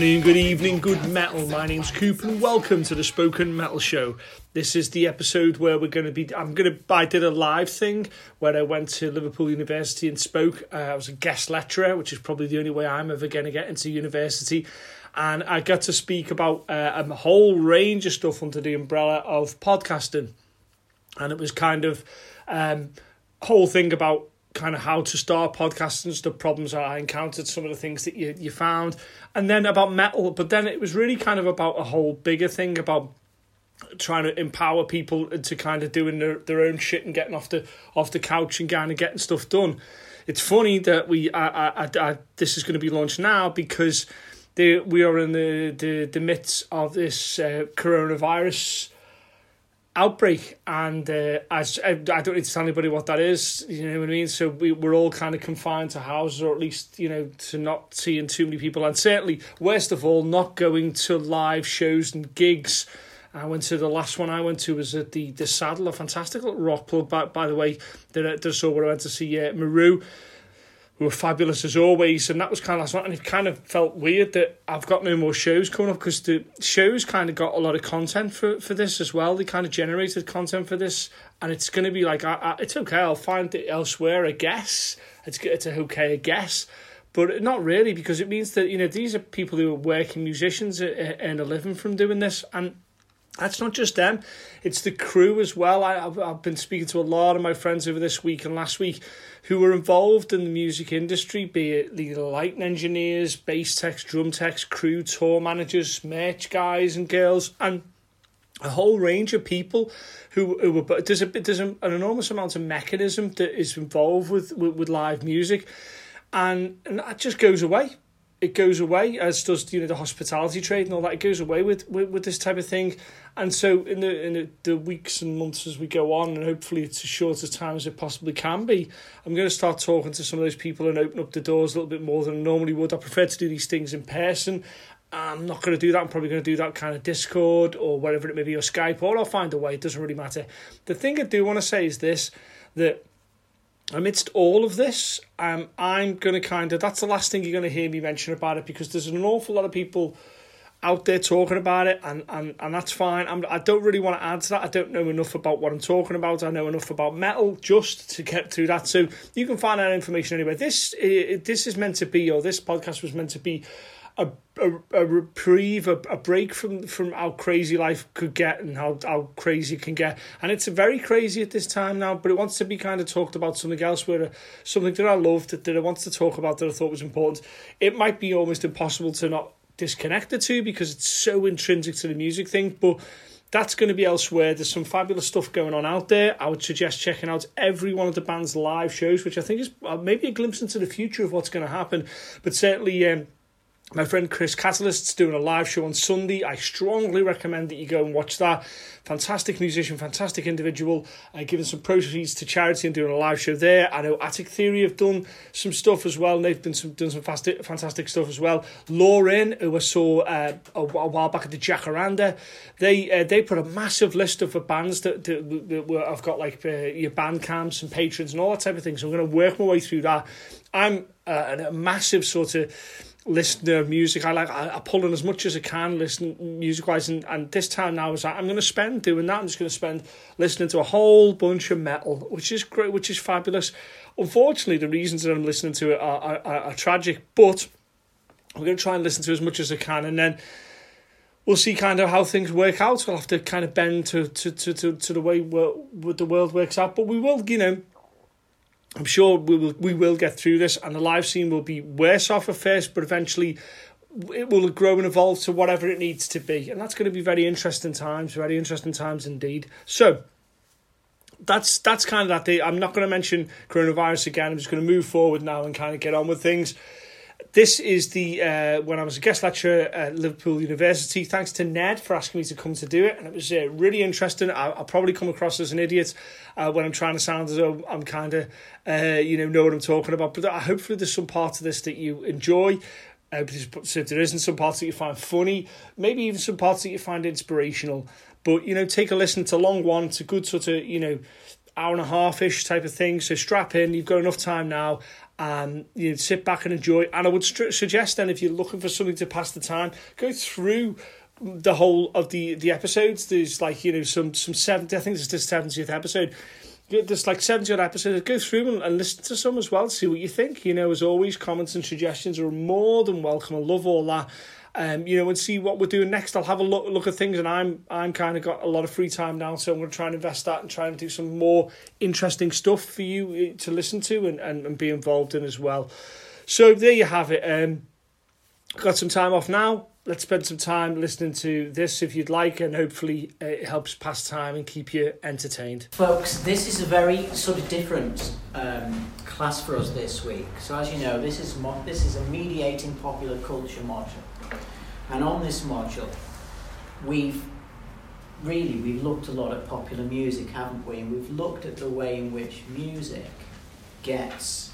afternoon, good evening, good metal. My name's Coop, and welcome to the Spoken Metal Show. This is the episode where we're going to be. I'm going to. I did a live thing where I went to Liverpool University and spoke. Uh, I was a guest lecturer, which is probably the only way I'm ever going to get into university. And I got to speak about uh, a whole range of stuff under the umbrella of podcasting, and it was kind of um, whole thing about kind of how to start podcasting, the problems that I encountered, some of the things that you, you found, and then about metal. But then it was really kind of about a whole bigger thing about trying to empower people into kind of doing their, their own shit and getting off the off the couch and kind of getting stuff done. It's funny that we I, I, I, this is going to be launched now because the, we are in the, the, the midst of this uh, coronavirus outbreak and uh, I, I don't need to tell anybody what that is you know what I mean? So we, we're all kind of confined to houses or at least you know to not seeing too many people and certainly worst of all not going to live shows and gigs. I went to the last one I went to was at the the Saddle a fantastic little rock plug by, by the way that I saw where I went to see uh, Maru who were fabulous as always. And that was kind of last night. And it kind of felt weird that I've got no more shows coming up because the shows kind of got a lot of content for, for this as well. They kind of generated content for this. And it's going to be like, I, I, it's okay, I'll find it elsewhere, I guess. It's, it's okay, I guess. But not really, because it means that, you know, these are people who are working musicians and are living from doing this. And that's not just them, it's the crew as well. I, I've, I've been speaking to a lot of my friends over this week and last week who were involved in the music industry, be it the lighting engineers, bass techs, drum techs, crew, tour managers, merch guys and girls, and a whole range of people who, who were, but there's a there's an enormous amount of mechanism that is involved with, with, with live music, and and that just goes away it goes away as does you know the hospitality trade and all that it goes away with, with, with this type of thing and so in the in the, the weeks and months as we go on and hopefully it's as short a time as it possibly can be i'm going to start talking to some of those people and open up the doors a little bit more than i normally would i prefer to do these things in person I'm not going to do that. I'm probably going to do that kind of Discord or whatever it may be, or Skype, or I'll find a way. It doesn't really matter. The thing I do want to say is this that amidst all of this, um, I'm going to kind of, that's the last thing you're going to hear me mention about it because there's an awful lot of people out there talking about it and, and, and that's fine. I'm, I don't really want to add to that. I don't know enough about what I'm talking about. I know enough about metal just to get through that. So you can find that information anywhere. This, this is meant to be, or this podcast was meant to be a, a, a reprieve, a, a break from, from how crazy life could get and how, how crazy it can get. And it's very crazy at this time now, but it wants to be kind of talked about something else where something that I loved, that, that I wanted to talk about that I thought was important. It might be almost impossible to not disconnect the two because it's so intrinsic to the music thing, but that's going to be elsewhere. There's some fabulous stuff going on out there. I would suggest checking out every one of the band's live shows, which I think is uh, maybe a glimpse into the future of what's going to happen. But certainly, um, my friend Chris Catalyst's doing a live show on Sunday. I strongly recommend that you go and watch that. Fantastic musician, fantastic individual, uh, giving some proceeds to charity and doing a live show there. I know Attic Theory have done some stuff as well. They've been some, done some fantastic, fantastic stuff as well. Lauren, who I saw uh, a, a while back at the Jacaranda, they uh, they put a massive list of bands that, that, that were, I've got like uh, your Bandcamps and patrons and all that type of thing. So I'm going to work my way through that. I'm uh, a massive sort of listener of music. I like I, I pull in as much as I can, listen music wise, and, and this time now is like, I'm going to spend doing that. I'm just going to spend listening to a whole bunch of metal, which is great, which is fabulous. Unfortunately, the reasons that I'm listening to it are, are, are tragic, but I'm going to try and listen to as much as I can, and then we'll see kind of how things work out. We'll have to kind of bend to to to to, to the way the world works out, but we will, you know I'm sure we will we will get through this, and the live scene will be worse off at first, but eventually it will grow and evolve to whatever it needs to be, and that's going to be very interesting times, very interesting times indeed. So that's that's kind of that day. I'm not going to mention coronavirus again. I'm just going to move forward now and kind of get on with things this is the uh, when I was a guest lecturer at Liverpool University. Thanks to Ned for asking me to come to do it, and it was uh, really interesting. I, will probably come across as an idiot uh, when I'm trying to sound as though I'm kind of uh, you know know what I'm talking about. But hopefully, there's some part of this that you enjoy. Uh, so if there isn't some parts that you find funny, maybe even some parts that you find inspirational. But you know, take a listen. A long one. It's a good sort of you know hour and a half ish type of thing. So strap in. You've got enough time now Um, and you know, sit back and enjoy. And I would st- suggest then if you're looking for something to pass the time, go through the whole of the the episodes. There's like you know some some seventy. I think it's the seventieth episode. There's like seventy odd episodes. Go through and listen to some as well. See what you think. You know, as always, comments and suggestions are more than welcome. I love all that um, you know, and see what we're doing next. I'll have a look look at things, and I'm I'm kind of got a lot of free time now, so I'm going to try and invest that and try and do some more interesting stuff for you uh, to listen to and, and, and be involved in as well. So there you have it. Um, got some time off now. Let's spend some time listening to this if you'd like, and hopefully uh, it helps pass time and keep you entertained. Folks, this is a very sort of different um, class for us this week. So as you know, this is mo- this is a mediating popular culture module. And on this module, we've really we've looked a lot at popular music, haven't we? And we've looked at the way in which music gets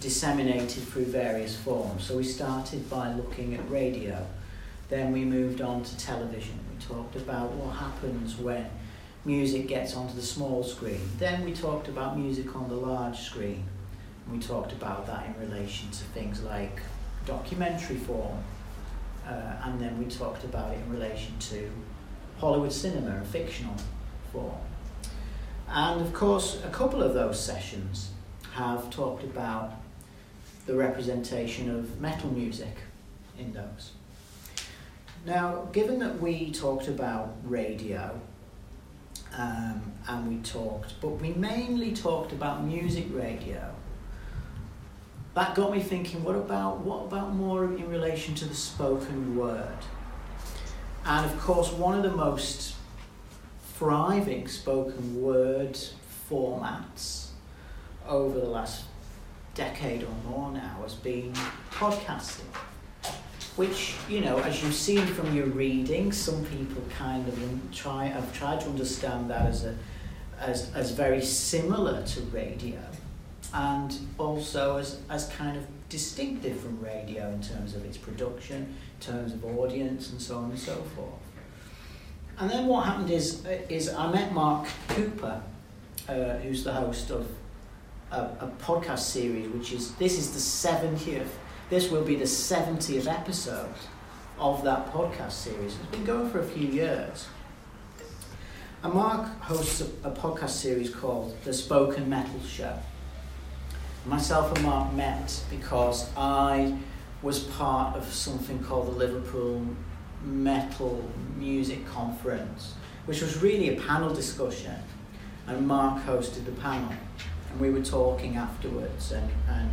disseminated through various forms. So we started by looking at radio, then we moved on to television. We talked about what happens when music gets onto the small screen. Then we talked about music on the large screen. We talked about that in relation to things like documentary form, uh, and then we talked about it in relation to Hollywood cinema and fictional form. And of course, a couple of those sessions have talked about the representation of metal music in those. Now, given that we talked about radio, um, and we talked, but we mainly talked about music radio, that got me thinking what about what about more in relation to the spoken word? And of course one of the most thriving spoken word formats over the last decade or more now has been podcasting which you know as you've seen from your reading some people kind of try have tried to understand that as a as, as very similar to radio and also as, as kind of distinctive from radio in terms of its production, in terms of audience, and so on and so forth. And then what happened is, is I met Mark Cooper, uh, who's the host of a, a podcast series, which is this is the 70th, this will be the 70th episode of that podcast series. It's been going for a few years. And Mark hosts a, a podcast series called The Spoken Metal Show myself and Mark met because I was part of something called the Liverpool Metal Music Conference, which was really a panel discussion, and Mark hosted the panel, and we were talking afterwards, and and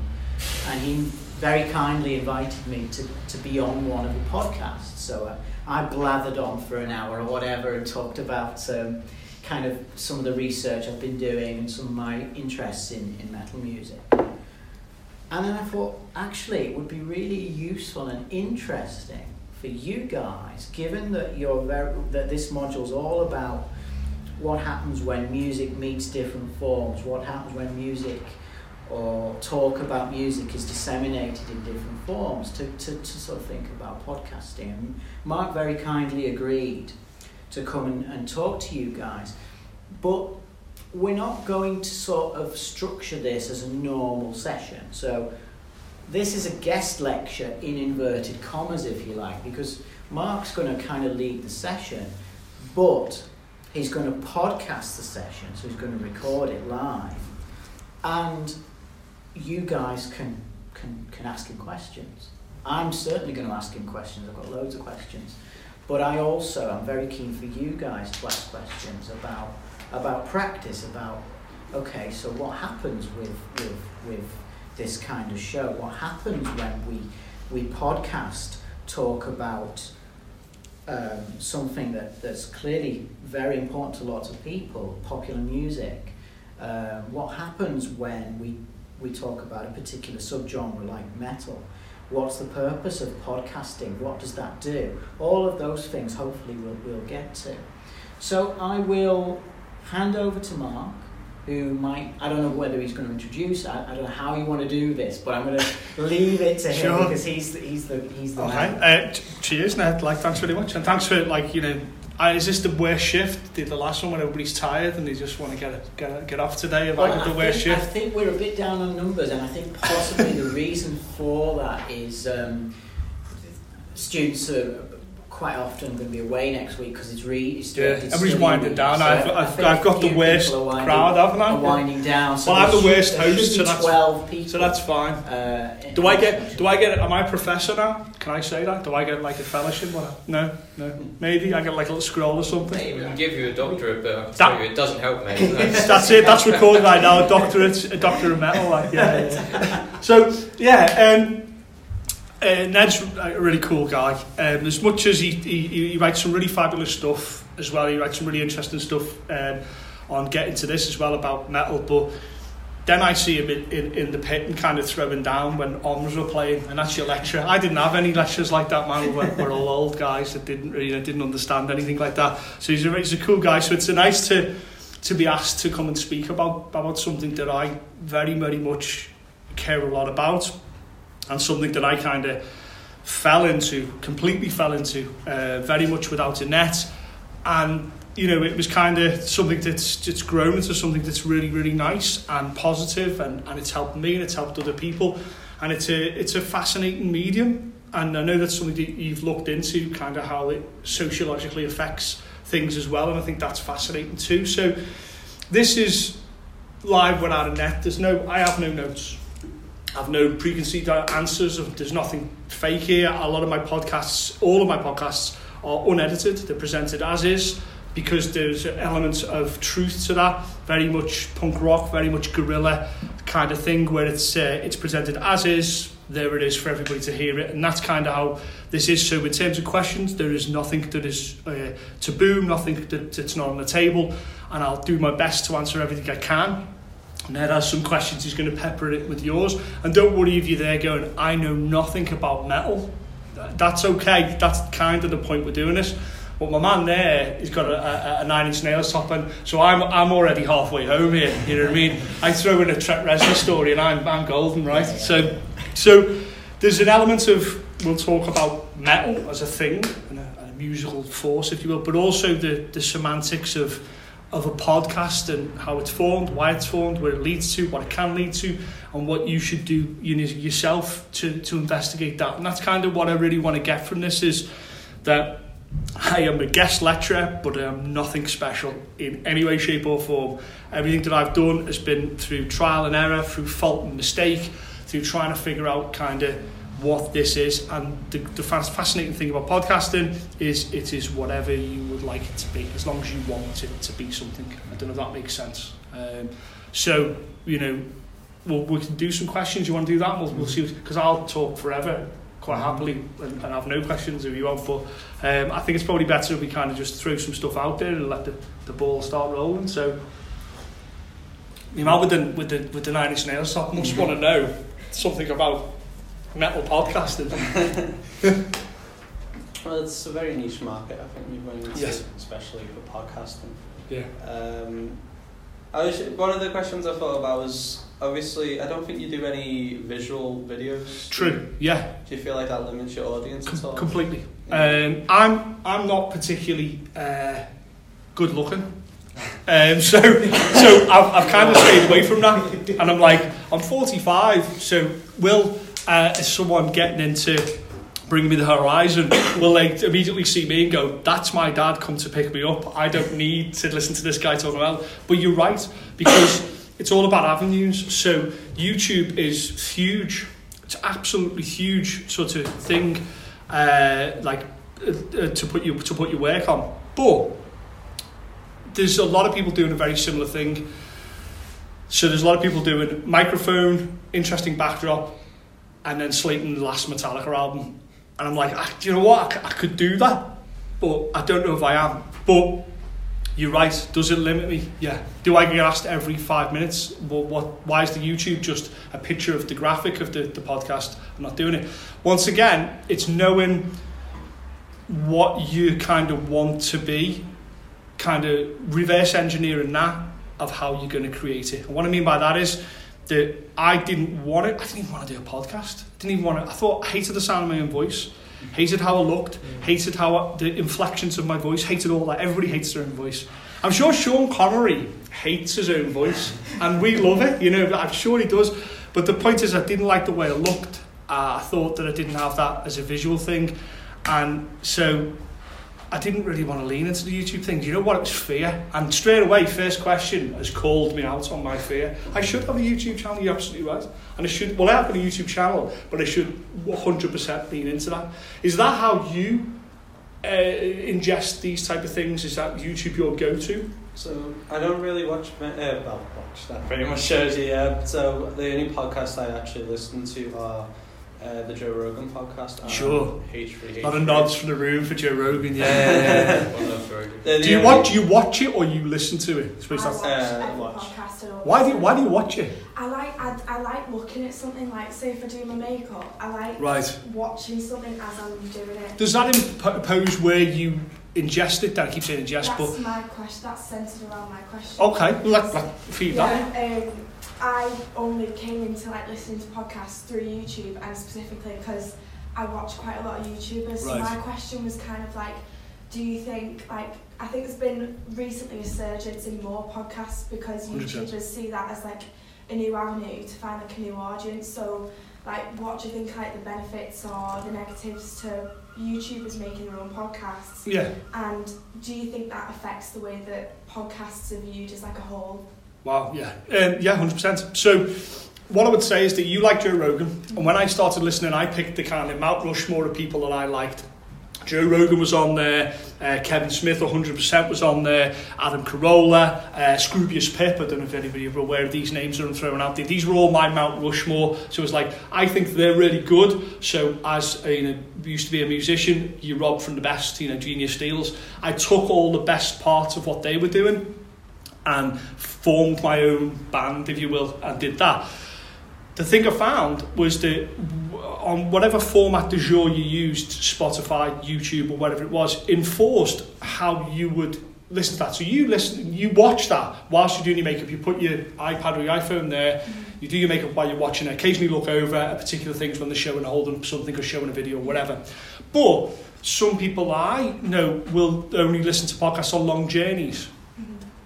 and he very kindly invited me to, to be on one of the podcasts. So uh, I blathered on for an hour or whatever and talked about um, kind of some of the research I've been doing and some of my interests in, in metal music. And then I thought, actually, it would be really useful and interesting for you guys, given that you're very, that this module is all about what happens when music meets different forms, what happens when music or talk about music is disseminated in different forms, to, to, to sort of think about podcasting. Mark very kindly agreed to come and, and talk to you guys. But we're not going to sort of structure this as a normal session. So this is a guest lecture in inverted commas, if you like, because Mark's going to kind of lead the session, but he's going to podcast the session, so he's going to record it live, and you guys can can can ask him questions. I'm certainly going to ask him questions. I've got loads of questions, but I also am very keen for you guys to ask questions about about practice, about okay, so what happens with with with this kind of show? What happens when we we podcast talk about um, something that, that's clearly very important to lots of people, popular music? Uh, what happens when we we talk about a particular subgenre like metal? What's the purpose of podcasting? What does that do? All of those things, hopefully, we'll, we'll get to. So I will hand over to Mark, who might, I don't know whether he's going to introduce, I, I don't know how you want to do this, but I'm going to leave it to him sure. because he's the, he's the, he's the okay. Uh, cheers, Ned. Like, thanks very much. And thanks for, like, you know, Uh, is this the worst shift? Did the last one when everybody's tired and they just want to get get, get off today? I Well, the I worst think, I think we're a bit down on numbers, and I think possibly the reason for that is um, students are quite often going to be away next week because it's re it's Yeah, directed everybody's winding down. So I've, I I've, I've got the worst winding- crowd, haven't are I? winding down. So Well, I'm the worst there should host, so that's- twelve people. So that's fine. Uh, Do I get? Do I get? Am I a professor now? Can I say that? Do I get like a fellowship? What? No, no. Maybe I get like a little scroll or something. Maybe we can give you a doctorate, but I can That- tell you it doesn't help, me. That's it. That's recorded right now. A doctorate, a doctor of metal. Like, yeah, yeah. So yeah, um, uh, Ned's a really cool guy. Um, as much as he, he he writes some really fabulous stuff as well, he writes some really interesting stuff um, on getting to this as well about metal. But then I see him in, in, in the pit and kind of throwing down when OMS were playing, and that's your lecture. I didn't have any lectures like that, man. We're, we're all old guys that didn't really didn't understand anything like that. So he's a, he's a cool guy. So it's nice to to be asked to come and speak about about something that I very very much care a lot about, and something that I kind of fell into, completely fell into, uh, very much without a net, and you know it was kind of something that's it's grown into something that's really really nice and positive, and, and it's helped me and it's helped other people, and it's a it's a fascinating medium, and I know that's something that you've looked into, kind of how it sociologically affects things as well, and I think that's fascinating too. So this is live without a net. There's no I have no notes. I've no preconceived answers. There's nothing fake here. A lot of my podcasts, all of my podcasts, are unedited. They're presented as is because there's elements of truth to that. Very much punk rock, very much guerrilla kind of thing where it's uh, it's presented as is. There it is for everybody to hear it, and that's kind of how this is. So in terms of questions, there is nothing that is uh, taboo, nothing that, that's not on the table, and I'll do my best to answer everything I can. Ned has some questions, he's going to pepper it with yours. And don't worry if you're there going, I know nothing about metal. That's okay, that's kind of the point we're doing this. But my man there, he's got a, a, a nine inch nails top on, so I'm, I'm already halfway home here, you know what I mean? I throw in a Trent Reznor story and I'm, I'm golden, right? So, so there's an element of, we'll talk about metal as a thing, and a, and a musical force, if you will, but also the, the semantics of of a podcast and how it's formed, why it's formed, where it leads to, what it can lead to, and what you should do you know, yourself to, to investigate that. And that's kind of what I really want to get from this is that I am a guest lecturer, but I'm nothing special in any way, shape or form. Everything that I've done has been through trial and error, through fault and mistake, through trying to figure out kind of what this is. And the, the fascinating thing about podcasting is it is whatever you would like it to be, as long as you want it to be something. I don't know if that makes sense. Um, so, you know, we'll, we can do some questions. You want to do that? We'll, we'll see. Because I'll talk forever, quite happily, and, and have no questions if you want. But um, I think it's probably better if we kind of just throw some stuff out there and let the, the ball start rolling. So, you know, with the, with the, with the Nine Inch Nails top, must want to know something about metal podcasting. Well, it's a very niche market, I think, you're going into, Yes. especially for podcasting. Yeah. Um, I was, one of the questions I thought about was obviously, I don't think you do any visual videos. True. Yeah. Do you feel like that limits your audience at all? Completely. Yeah. Um, I'm I'm not particularly uh, good looking. Um, so so I've, I've kind of stayed away from that, and I'm like I'm 45. So will uh, is someone getting into bring me the horizon will they immediately see me and go that's my dad come to pick me up. I don't need to listen to this guy talking about but you're right because it's all about avenues. So YouTube is huge. It's absolutely huge sort of thing uh, like uh, uh, to put you to put your work on. But there's a lot of people doing a very similar thing. So there's a lot of people doing microphone interesting backdrop and then slating the last Metallica album and I'm like, ah, do you know what? I, could do that, but I don't know if I am. But you're right. Does it limit me? Yeah. Do I get asked every five minutes? What? what why is the YouTube just a picture of the graphic of the, the podcast? I'm not doing it. Once again, it's knowing what you kind of want to be, kind of reverse engineering that of how you're going to create it. And what I mean by that is that I didn't want it. I didn't even want to do a podcast. I didn't even want to. I thought I hated the sound of my own voice. hated how I looked, hated how I, the inflections of my voice, hated all that. Everybody hates their own voice. I'm sure Sean Connery hates his own voice, and we love it. You know, I'm sure he does. But the point is, I didn't like the way I looked. Uh, I thought that I didn't have that as a visual thing, and so I didn't really want to lean into the YouTube thing. Do you know what? It was fear. And straight away, first question has called me out on my fear. I should have a YouTube channel, you're absolutely right. And I should, well, I have a YouTube channel, but I should 100% lean into that. Is that how you uh, ingest these type of things? Is that YouTube your go-to? So I don't really watch, uh, well, watch that pretty much shows you. Yeah. So the only podcasts I actually listen to are uh, the Joe Rogan podcast. And Sure. H3. A lot of nods from the room for Joe Rogan, yeah. One of very good. Do you watch? Do you watch it or you listen to it? I I suppose watch Uh, every watch. podcast and Why do you, Why do you watch it? I like I, I like looking at something like say if I do my makeup, I like Right. watching something as I'm doing it. Does that impose where you ingest it? That I keep saying ingest, that's but my question. That's centered around my question. okay, like, like feedback. Yeah, um, I only came into like listening to podcasts through YouTube and specifically because I watch quite a lot of YouTubers. So my question was kind of like, do you think like I think there's been recently a surge in more podcasts because 100%. YouTubers see that as like a new avenue to find like a new audience. So like, what do you think like the benefits or the negatives to YouTubers making their own podcasts? Yeah. And do you think that affects the way that podcasts are viewed as like a whole? Wow, yeah. Um, yeah, 100%. So, what I would say is that you like Joe Rogan, and when I started listening, I picked the kind of Mount Rushmore of people that I liked. Joe Rogan was on there, uh, Kevin Smith 100% was on there, Adam Carolla, uh, Scroobius Pip, I don't know if anybody are aware of these names that I'm throwing out there. These were all my Mount Rushmore, so it was like, I think they're really good, so as, uh, you know, used to be a musician, you rob from the best, you know, Genius Steals, I took all the best parts of what they were doing, and formed my own band, if you will, and did that. The thing I found was that on whatever format de jour you used, Spotify, YouTube, or whatever it was, enforced how you would listen to that. So you listen, you watch that whilst you're doing your makeup. You put your iPad or your iPhone there. Mm-hmm. You do your makeup while you're watching it. Occasionally look over at particular things when they're showing, holding something or showing a video or whatever. But some people I know will only listen to podcasts on long journeys.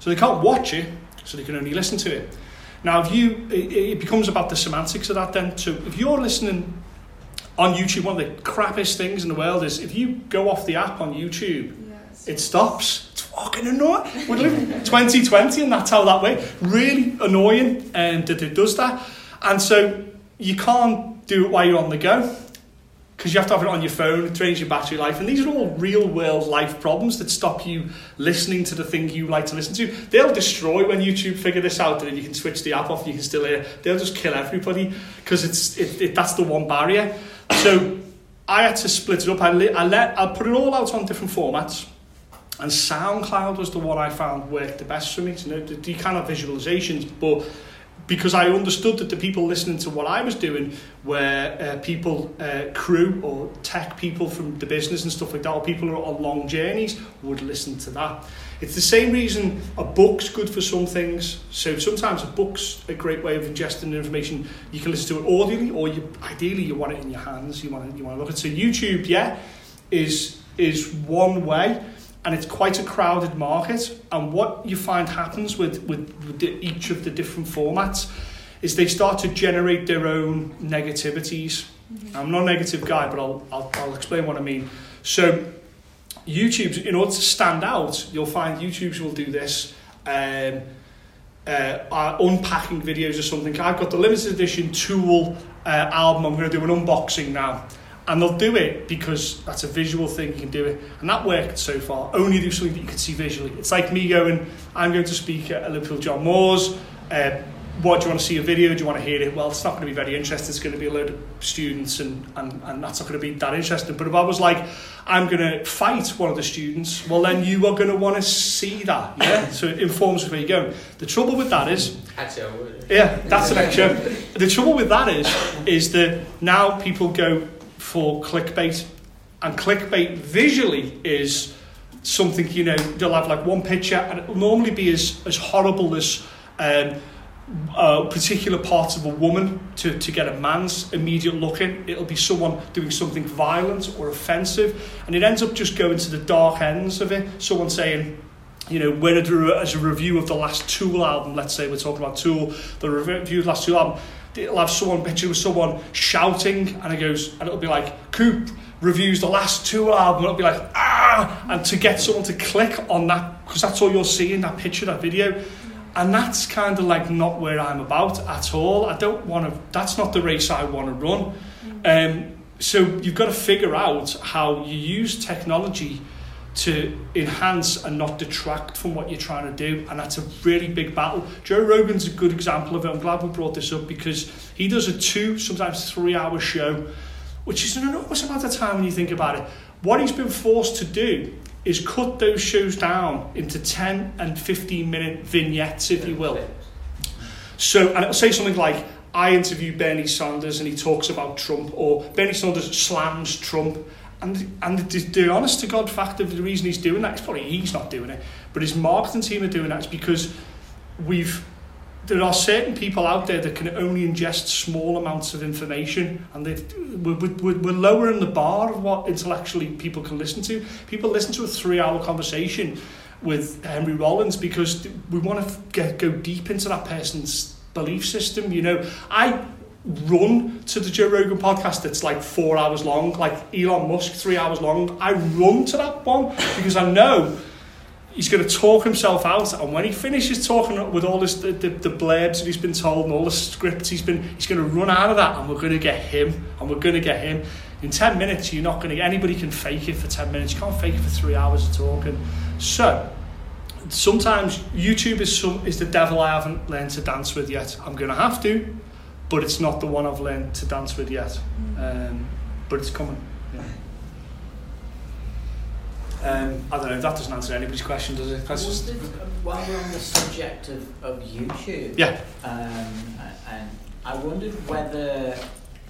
So they can't watch it, so they can only listen to it. Now, if you, it, it becomes about the semantics of that then. So if you're listening on YouTube, one of the crappiest things in the world is if you go off the app on YouTube, Yes. it stops. It's fucking annoying. We're living 2020 and that's how that way. Really annoying and that it does that. And so you can't do it while you're on the go because you have to have it on your phone, it drains your battery life. And these are all real world life problems that stop you listening to the thing you like to listen to. They'll destroy when YouTube figure this out and you can switch the app off you can still hear. They'll just kill everybody because it's it, it, that's the one barrier. So I had to split it up. I, li- I let I put it all out on different formats. And SoundCloud was the one I found worked the best for me. You know, the, the kind of visualizations, but because I understood that the people listening to what I was doing were uh, people, uh, crew or tech people from the business and stuff like that, or people who are on long journeys would listen to that. It's the same reason a book's good for some things. So sometimes a book's a great way of ingesting information. You can listen to it audibly, or you, ideally you want it in your hands. You want to, you want to look at. So YouTube, yeah, is is one way and it's quite a crowded market. And what you find happens with, with, with the, each of the different formats is they start to generate their own negativities. I'm not a negative guy, but I'll, I'll, I'll explain what I mean. So, YouTube's, in order to stand out, you'll find YouTube's will do this. Um, uh, unpacking videos or something. I've got the limited edition Tool uh, album. I'm going to do an unboxing now. And they'll do it because that's a visual thing, you can do it. And that worked so far. Only do something that you can see visually. It's like me going, I'm going to speak at Liverpool John Moores. Uh, what, do you want to see a video? Do you want to hear it? Well, it's not going to be very interesting. It's going to be a load of students and, and, and that's not going to be that interesting. But if I was like, I'm going to fight one of the students, well, then you are going to want to see that. Yeah? so it informs where you're going. The trouble with that is, Actually, I would. yeah, that's an next show. The trouble with that is, is that now people go for clickbait, and clickbait visually is something you know they'll have like one picture, and it'll normally be as as horrible as um, uh, particular parts of a woman to, to get a man's immediate look in. It'll be someone doing something violent or offensive, and it ends up just going to the dark ends of it. Someone saying, you know, when as a review of the last Tool album, let's say we're talking about Tool, the review of the last Tool album, it'll have someone picture with someone shouting, and it goes, and it'll be like, Coop reviews the last Tool album, it'll be like, ah, and to get someone to click on that, because that's all you're seeing, that picture, that video, and that's kind of like not where I'm about at all. I don't want to, that's not the race I want to run. Um, so you've got to figure out how you use technology to enhance and not detract from what you're trying to do. And that's a really big battle. Joe Rogan's a good example of it. I'm glad we brought this up because he does a two, sometimes three hour show, which is an enormous amount of time when you think about it. What he's been forced to do is cut those shows down into 10 and 15 minute vignettes, if you will. So, and it'll say something like, I interview Bernie Sanders and he talks about Trump, or Bernie Sanders slams Trump. And, and the, the honest to God fact of the reason he's doing that is probably he's not doing it, but his marketing team are doing that is because we've there are certain people out there that can only ingest small amounts of information and we're, we're, we're lowering the bar of what intellectually people can listen to. People listen to a three hour conversation with Henry Rollins because we want to get, go deep into that person's belief system. You know, I run to the Joe Rogan podcast that's like four hours long, like Elon Musk, three hours long. I run to that one because I know he's going to talk himself out, and when he finishes talking with all this the, the, the blurbs that he's been told and all the scripts he's been, he's going to run out of that, and we're going to get him, and we're going to get him. In 10 minutes, you're not going to anybody can fake it for 10 minutes. You can't fake it for three hours of talking. So, sometimes YouTube is some is the devil I haven't learned to dance with yet. I'm going to have to, but it's not the one I've learned to dance with yet. Um, but it's coming. Yeah. Um, I don't know if that doesn't answer anybody's question, does it? That's just, Wondered, um, while we're on the subject of, of YouTube, yeah. um, and I wondered whether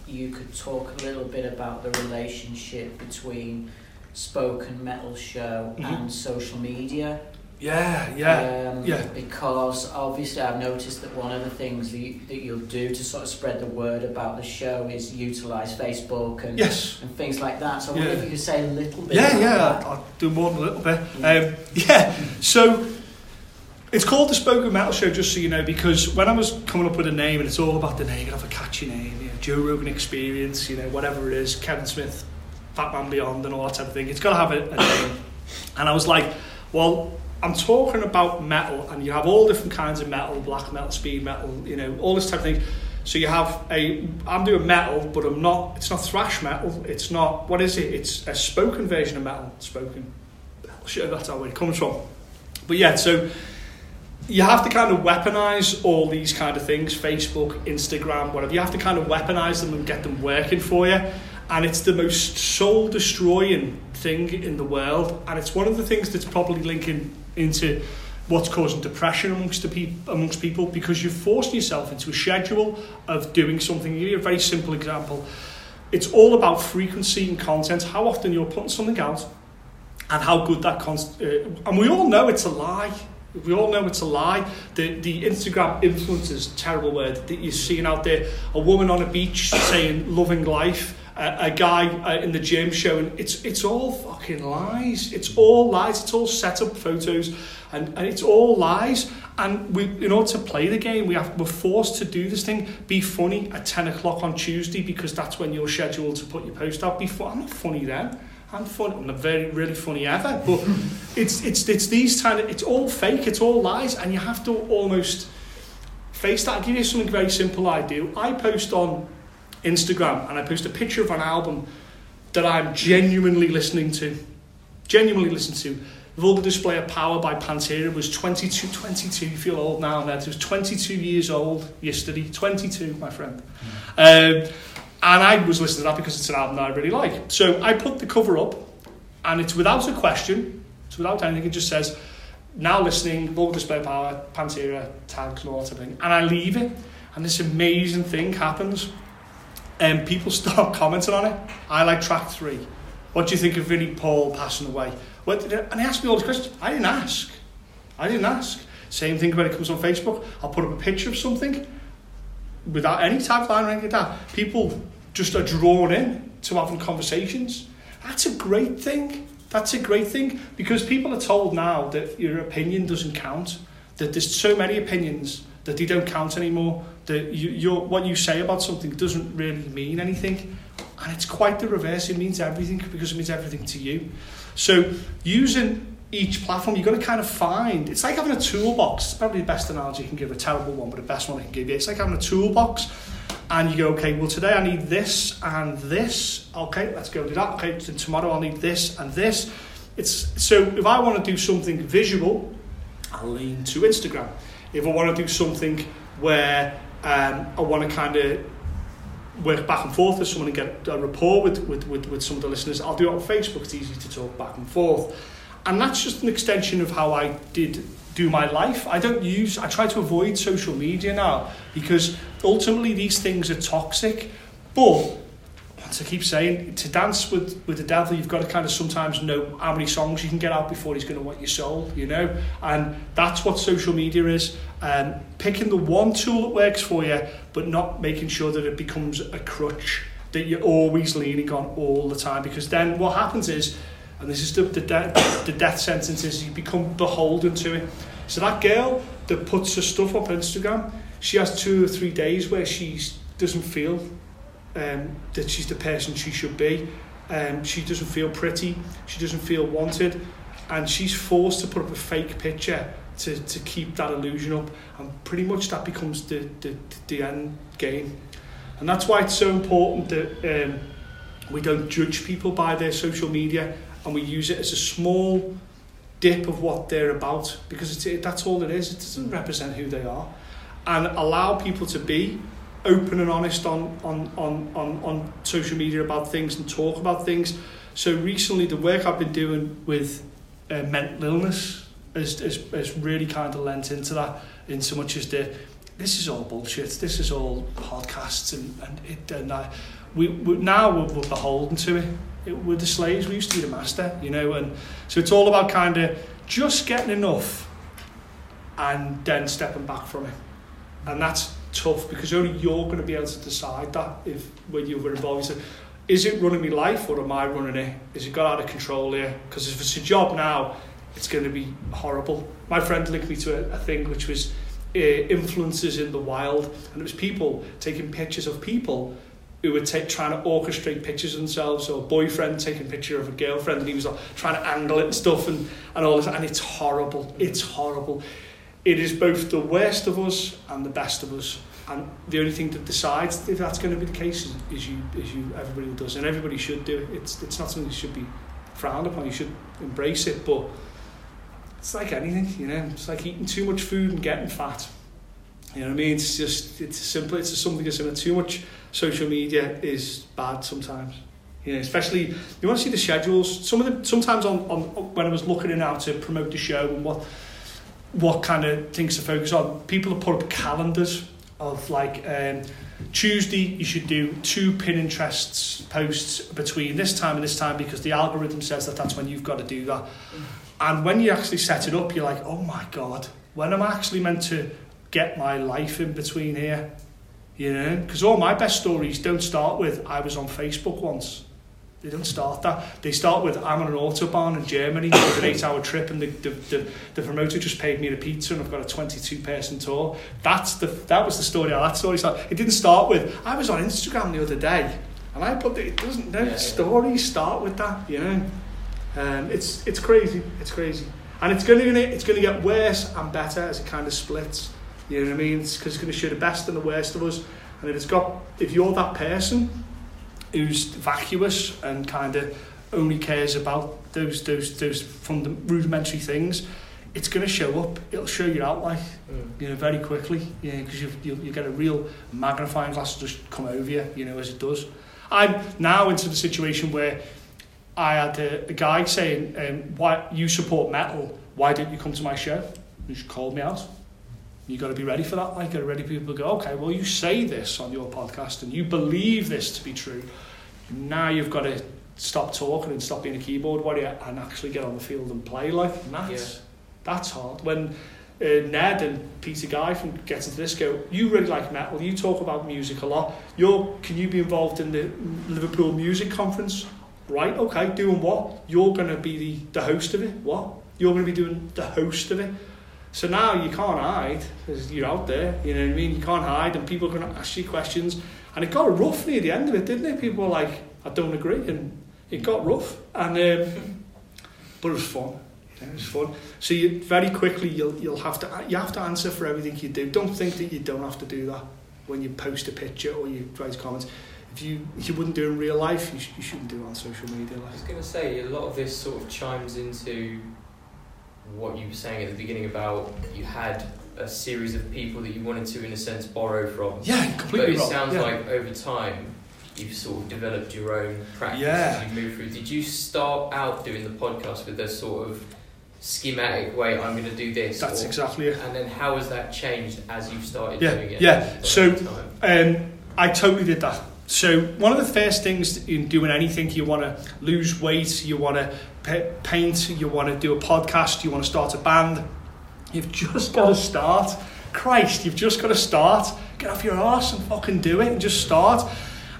you could talk a little bit about the relationship between spoken metal show Mhm. and social media. Yeah, yeah, um, yeah. Because obviously, I've noticed that one of the things that, you, that you'll do to sort of spread the word about the show is utilize Facebook and Yes. and things like that. So I wonder Yeah. if you could say a little bit. Yeah, yeah, that. I'll, I'll do more than a little bit. Yeah. Um, yeah, so it's called the Spoken Metal Show, just so you know, because when I was coming up with a name, and it's all about the name, you have a catchy name, you know, Joe Rogan Experience, you know, whatever it is, Kevin Smith, Fatman Beyond, and all that type of thing. It's got to have a, a name. And I was like, well, I'm talking about metal, and you have all different kinds of metal, black metal, speed metal, you know, all this type of thing. So you have a, I'm doing metal, but I'm not, it's not thrash metal, it's not, what is it? It's a spoken version of metal, spoken. Sure, that's where it comes from. But yeah, so you have to kind of weaponize all these kind of things, Facebook, Instagram, whatever. You have to kind of weaponize them and get them working for you. And it's the most soul destroying thing in the world. And it's one of the things that's probably linking into what's causing depression amongst the peop- amongst people because you're forcing yourself into a schedule of doing something. Give you a very simple example. It's all about frequency and content, how often you're putting something out, and how good that const- uh, and we all know it's a lie. We all know it's a lie. The the Instagram influencers, terrible word that you're seeing out there. A woman on a beach saying loving life. A, a guy uh, in the gym showing it's it's all fucking lies. It's all lies. It's all set up photos, and, and it's all lies. And we, in order to play the game, we have we're forced to do this thing. Be funny at ten o'clock on Tuesday because that's when you're scheduled to put your post out. Be fun. I'm not funny then. I'm fun. I'm not very really funny ever. But it's it's it's these kind of it's all fake. It's all lies, and you have to almost face that. I'll give you something very simple. I do. I post on Instagram and I post a picture of an album that I'm genuinely listening to. Genuinely listening to. Vulgar Display of Power by Pantera was 22, 22, you feel old now, Ned. It was 22 years old yesterday. 22, my friend. Um, and I was listening to that because it's an album that I really like. So I put the cover up, and it's without a question, it's without anything, it just says, now listening, Vulgar Display of Power, Pantera, tags, and all that type of thing. And I leave it, and this amazing thing happens. And people start commenting on it. I like track three. What do you think of Vinnie Paul passing away? What did and he asked me all these questions. I didn't ask. I didn't ask. Same thing when it comes on Facebook. I'll put up a picture of something without any tagline or anything like that. People just are drawn in to having conversations. That's a great thing. That's a great thing because people are told now that your opinion doesn't count. That there's so many opinions that they don't count anymore. That you, what you say about something doesn't really mean anything. And it's quite the reverse. It means everything because it means everything to you. So using each platform, you've got to kind of find. It's like having a toolbox. It's probably the best analogy you can give. A terrible one, but the best one I can give you. It's like having a toolbox, and you go, okay, well today I need this and this. Okay, let's go do that. Okay, tomorrow I'll need this and this. It's so if I want to do something visual, I'll lean to Instagram. If I want to do something where um, I want to kind of work back and forth with someone and get a rapport with, with, with, with some of the listeners, I'll do it on Facebook. It's easy to talk back and forth. And that's just an extension of how I did do my life. I don't use, I try to avoid social media now because ultimately these things are toxic. But, as I keep saying, to dance with, with the devil, you've got to kind of sometimes know how many songs you can get out before he's going to want your soul, you know? And that's what social media is. Um, picking the one tool that works for you, but not making sure that it becomes a crutch that you're always leaning on all the time. Because then what happens is, and this is the, the, de- the death sentence, is you become beholden to it. So that girl that puts her stuff up Instagram, she has two or three days where she doesn't feel um, that she's the person she should be. Um, she doesn't feel pretty. She doesn't feel wanted. And she's forced to put up a fake picture to, to keep that illusion up. And pretty much that becomes the, the, the end game. And that's why it's so important that um, we don't judge people by their social media and we use it as a small dip of what they're about because it's, it, that's all it is. It doesn't represent who they are. And allow people to be open and honest on, on, on, on, on social media about things and talk about things. So recently the work I've been doing with uh, mental illness has, has, has really kind of lent into that in so much as the this is all bullshit. This is all podcasts and and it and I, we, we now we're, we're beholden to it. it. We're the slaves. We used to be the master, you know. And so it's all about kind of just getting enough, and then stepping back from it. And that's tough because only you're going to be able to decide that if when you were involved. You is it running my life or am I running it? Is it got out of control here? Because if it's a job now, it's going to be horrible. My friend linked me to a, a thing which was uh, influences in the wild, and it was people taking pictures of people who were take, trying to orchestrate pictures of themselves, or a boyfriend taking a picture of a girlfriend, and he was like, trying to angle it and stuff, and, and all this, and it's horrible. It's horrible. It is both the worst of us and the best of us, and the only thing that decides if that's going to be the case is, is you, is you, everybody does, and everybody should do it. It's, it's not something that should be frowned upon. You should embrace it, but it's like anything, you know. It's like eating too much food and getting fat. You know what I mean? It's just it's simple. It's something as simple. Too much social media is bad sometimes. You know, especially you want to see the schedules. Some of them sometimes on, on when I was looking in how to promote the show and what what kind of things to focus on. People have put up calendars of like um, Tuesday you should do two Pinterest posts between this time and this time because the algorithm says that that's when you've got to do that. And when you actually set it up, you're like, oh my God, when am I actually meant to get my life in between here? You know, because all my best stories don't start with, I was on Facebook once. They don't start that. They start with, I'm on an autobahn in Germany with an eight hour trip and the, the, the, the promoter just paid me a pizza and I've got a 22 person tour. That's the, that was the story. That story started. It didn't start with, I was on Instagram the other day and I put, the, it doesn't, no, Yeah, yeah. stories start with that, you know. Um, it's it's crazy. It's crazy, and it's going to it's to get worse and better as it kind of splits. You know what I mean? It's because it's going to show the best and the worst of us. And if it's got if you're that person who's vacuous and kind of only cares about those those those fundam- rudimentary things, it's going to show up. It'll show you out like you know very quickly. Know because you you you get a real magnifying glass just come over you. You know as it does. I'm now into the situation where I had a, a guy saying, um, "Why you support metal? Why didn't you come to my show?" He just called me out. You got to be ready for that. Like, got to ready for people to go, "Okay, well, you say this on your podcast and you believe this to be true. Now you've got to stop talking and stop being a keyboard warrior and actually get on the field and play." Like, and that's that's hard when uh, Ned and Peter Guy from Get Into This go, you really like metal, you talk about music a lot. You're, can you be involved in the Liverpool Music Conference? Right, okay, doing what? You're going to be the, the host of it. What? You're going to be doing the host of it. So now you can't hide because you're out there, you know what I mean? You can't hide and people are going to ask you questions. And it got rough near the end of it, didn't it? People were like, I don't agree. And it got rough. And um, But it was fun. Yeah, it was fun. So you very quickly you'll you'll have to you have to answer for everything you do. Don't think that you don't have to do that when you post a picture or you write comments. If you if you wouldn't do in real life, you, sh- you shouldn't do it on social media. I was going to say, a lot of this sort of chimes into what you were saying at the beginning about you had a series of people that you wanted to, in a sense, borrow from. Yeah, completely. But it wrong. sounds yeah. like over time you've sort of developed your own practice Yeah. as you move through. Did you start out doing the podcast with a sort of schematic way, I'm going to do this? that's or- exactly it. And then how has that changed as you've started Yeah, doing it? yeah. So- Um, I totally did that. So one of the first things in doing anything, you want to lose weight, you want to pa- paint, you want to do a podcast, you want to start a band. You've just got to start. Christ, you've just got to start. Get off your arse and fucking do it and just start.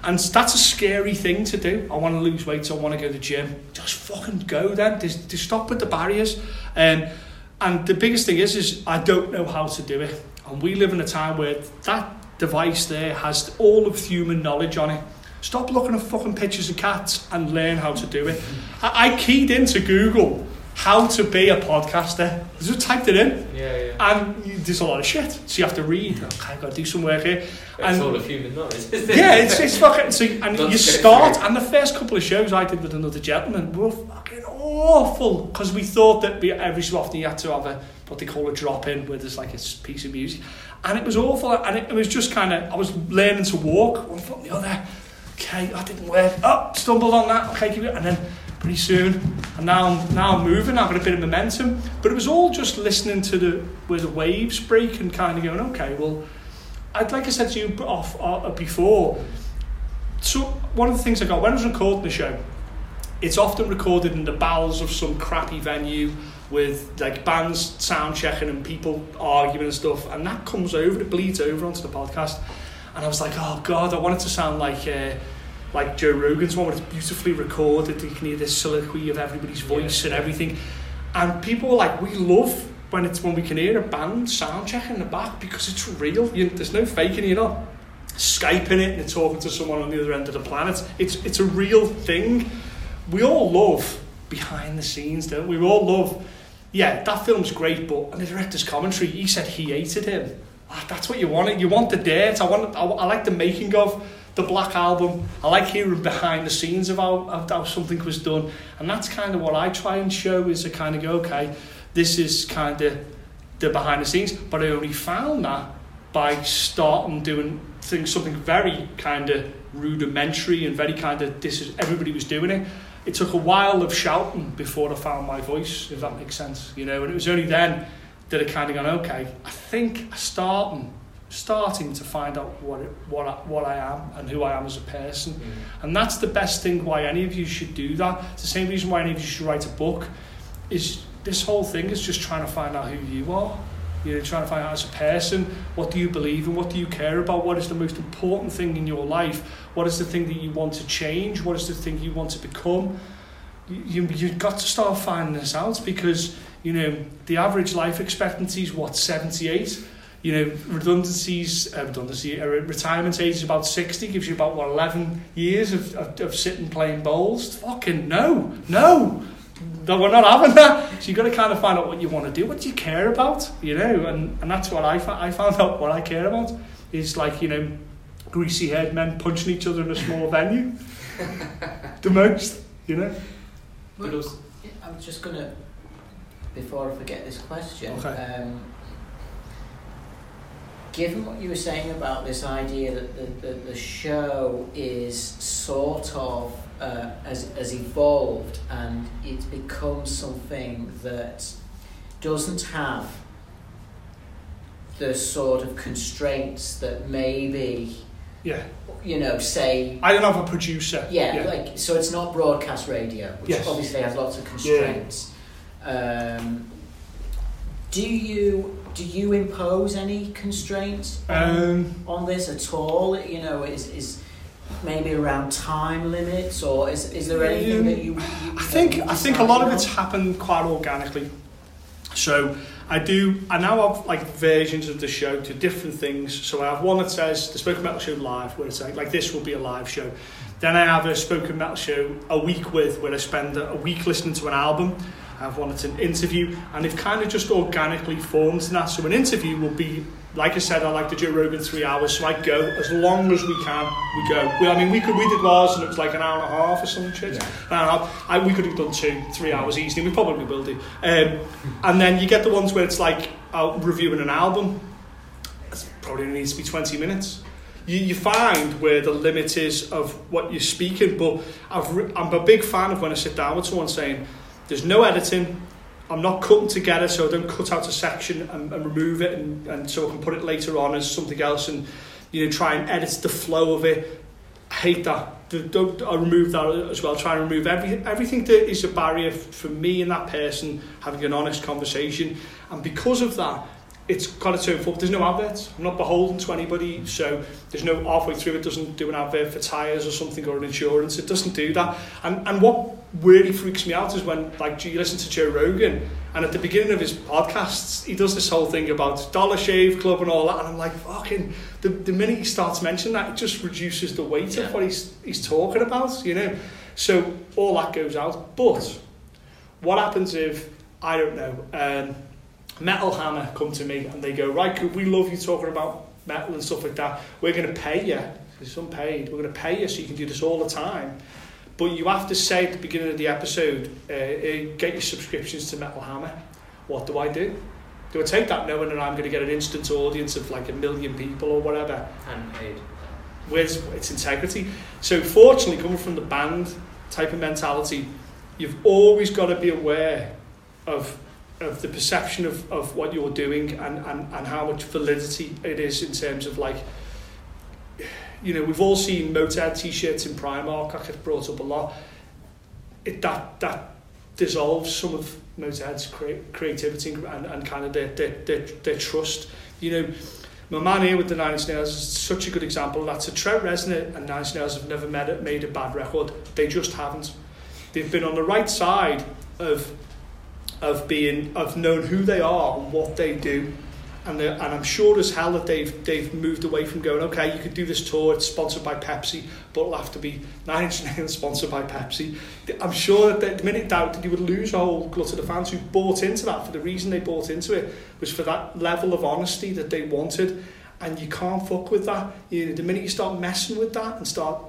And that's a scary thing to do. I want to lose weight. so I want to go to the gym. Just fucking go then. Just, just stop with the barriers. Um, and the biggest thing is, is I don't know how to do it. And we live in a time where that device there has all of human knowledge on it. Stop looking at fucking pictures of cats and learn how to do it. I, I keyed into Google how to be a podcaster. I just typed it in, Yeah, yeah. and you, there's a lot of shit. So you have to read. Okay, I've got to do some work here. It's and- all of human knowledge, it? yeah, it's, it's fucking. So, and you start, and the first couple of shows I did with another gentleman were fucking awful because we thought that we, every so often you had to have a what they call a drop in where there's like a piece of music, and it was awful. And it, it was just kind of I was learning to walk one foot on the other. Okay, that didn't work. Oh, stumbled on that. Okay, keep it. And then pretty soon, and now I'm, now I'm moving. I've got a bit of momentum. But it was all just listening to the where the waves break and kind of going, okay, well. I'd like I said to you off uh, before. So one of the things I got when I was recording the show, it's often recorded in the bowels of some crappy venue with like bands sound checking and people arguing and stuff, and that comes over, it bleeds over onto the podcast. And I was like, oh god, I want it to sound like uh, like Joe Rogan's one, where it's beautifully recorded. You can hear this soliloquy of everybody's voice and everything. And people were like, we love when it's when we can hear a band sound checking in the back because it's real. You, there's no faking. You're not skyping it and you're talking to someone on the other end of the planet. It's it's a real thing. We all love behind the scenes, don't we? We all love. Yeah, that film's great, but and the director's commentary, he said he hated him. Ah, that's what you wanted. You want the dirt. I want. I, I like the making of the Black Album. I like hearing behind the scenes of how, of how something was done, and that's kind of what I try and show. Is to kind of go, okay, this is kind of the behind the scenes, but I only found that by starting doing things, something very kind of rudimentary and very kind of this is everybody was doing it. It took a while of shouting before I found my voice, if that makes sense, you know. And it was only then that I kind of gone, okay, I think I'm starting, starting to find out what it, what I, what I am and who I am as a person. Mm. And that's the best thing why any of you should do that. It's the same reason why any of you should write a book. Is this whole thing is just trying to find out who you are. You're trying to find out as a person, what do you believe in, what do you care about, what is the most important thing in your life, what is the thing that you want to change, what is the thing you want to become. You, you've got to start finding this out because, you know, the average life expectancy is what, 78? You know, redundancies, uh, redundancy, uh, retirement age is about 60, gives you about, what, 11 years of, of, of sitting playing bowls. Fucking no, no. No, we're not having that. So you've got to kind of find out what you want to do. What do you care about? You know, and, and that's what I, fa- I found out what I care about. Is like, you know, greasy haired men punching each other in a small venue. the most, you know. But also, I was just gonna, before I forget this question, Okay. um, given what you were saying about this idea that the, the, the show is sort of uh, has, has evolved and it's become something that doesn't have the sort of constraints that maybe, Yeah. you know, say I don't have a producer. yeah, like so it's not broadcast radio, which Yes. obviously has lots of constraints. Um, Do you do you impose any constraints Um, on this at all? You know, is is maybe around time limits, or is is there anything Um, that you? you I think I think a lot of it's happened quite organically. So I do. I now have like versions of the show to different things. So I have one that says the Spoken Metal Show live, where it's like, like this will be a live show. Then I have a Spoken Metal Show a week with, where I spend a, week listening to an album. I have one that's an interview, and they've kind of just organically formed that. So an interview will be, like I said, I like the Joe Rogan three hours, so I go as long as we can. We go. We, I mean, we could we did ours, and it was like an hour and a half or some shit. Yeah. And. I, we could have done two, three hours easily. We probably will do. Um, and then you get the ones where it's like uh, reviewing an album. It probably needs to be 20 minutes. You, you find where the limit is of what you're speaking, but I've I'm a big fan of when I sit down with someone saying, there's no editing, I'm not cutting together, so I don't cut out a section and, and remove it, and, and so I can put it later on as something else, and you know try and edit the flow of it. I hate that. Don't, I remove that as well. Try and remove every, everything that is a barrier for me and that person having an honest conversation. And because of that, it's got its own fault. There's no adverts. I'm not beholden to anybody. So there's no halfway through it doesn't do an advert for tyres or something or an insurance. It doesn't do that. And and what really freaks me out is when like you listen to Joe Rogan and at the beginning of his podcasts he does this whole thing about Dollar Shave Club and all that and I'm like fucking the, the minute he starts mentioning that it just reduces the weight Yeah. of what he's he's talking about, you know. So all that goes out. But what happens if I don't know, um, Metal Hammer come to me and they go, right, we love you talking about metal and stuff like that. We're going to pay you. It's unpaid. We're going to pay you so you can do this all the time. But you have to say at the beginning of the episode, uh, uh, get your subscriptions to Metal Hammer. What do I do? Do I take that knowing that I'm going to get an instant audience of like a million people or whatever? And paid. Where's its integrity? So fortunately, coming from the band type of mentality, you've always got to be aware of of the perception of, of what you're doing and, and, and how much validity it is in terms of like you know, we've all seen Motorhead t-shirts in Primark, that gets brought up a lot. It, that that dissolves some of Motorhead's crea- creativity and, and kind of their, their, their, their trust. You know, my man here with the Nine Inch Nails is such a good example of that. So Trent Reznor and Nine Inch Nails have never made, made a bad record. They just haven't. They've been on the right side of of being of knowing who they are and what they do. And, and I'm sure as hell that they've they've moved away from going, okay, you could do this tour, it's sponsored by Pepsi, but it'll have to be Nine Inch Nails sponsored by Pepsi. I'm sure that the minute doubt that you would lose a whole glut of the fans who bought into that for the reason they bought into it was for that level of honesty that they wanted. And you can't fuck with that. You know, the minute you start messing with that and start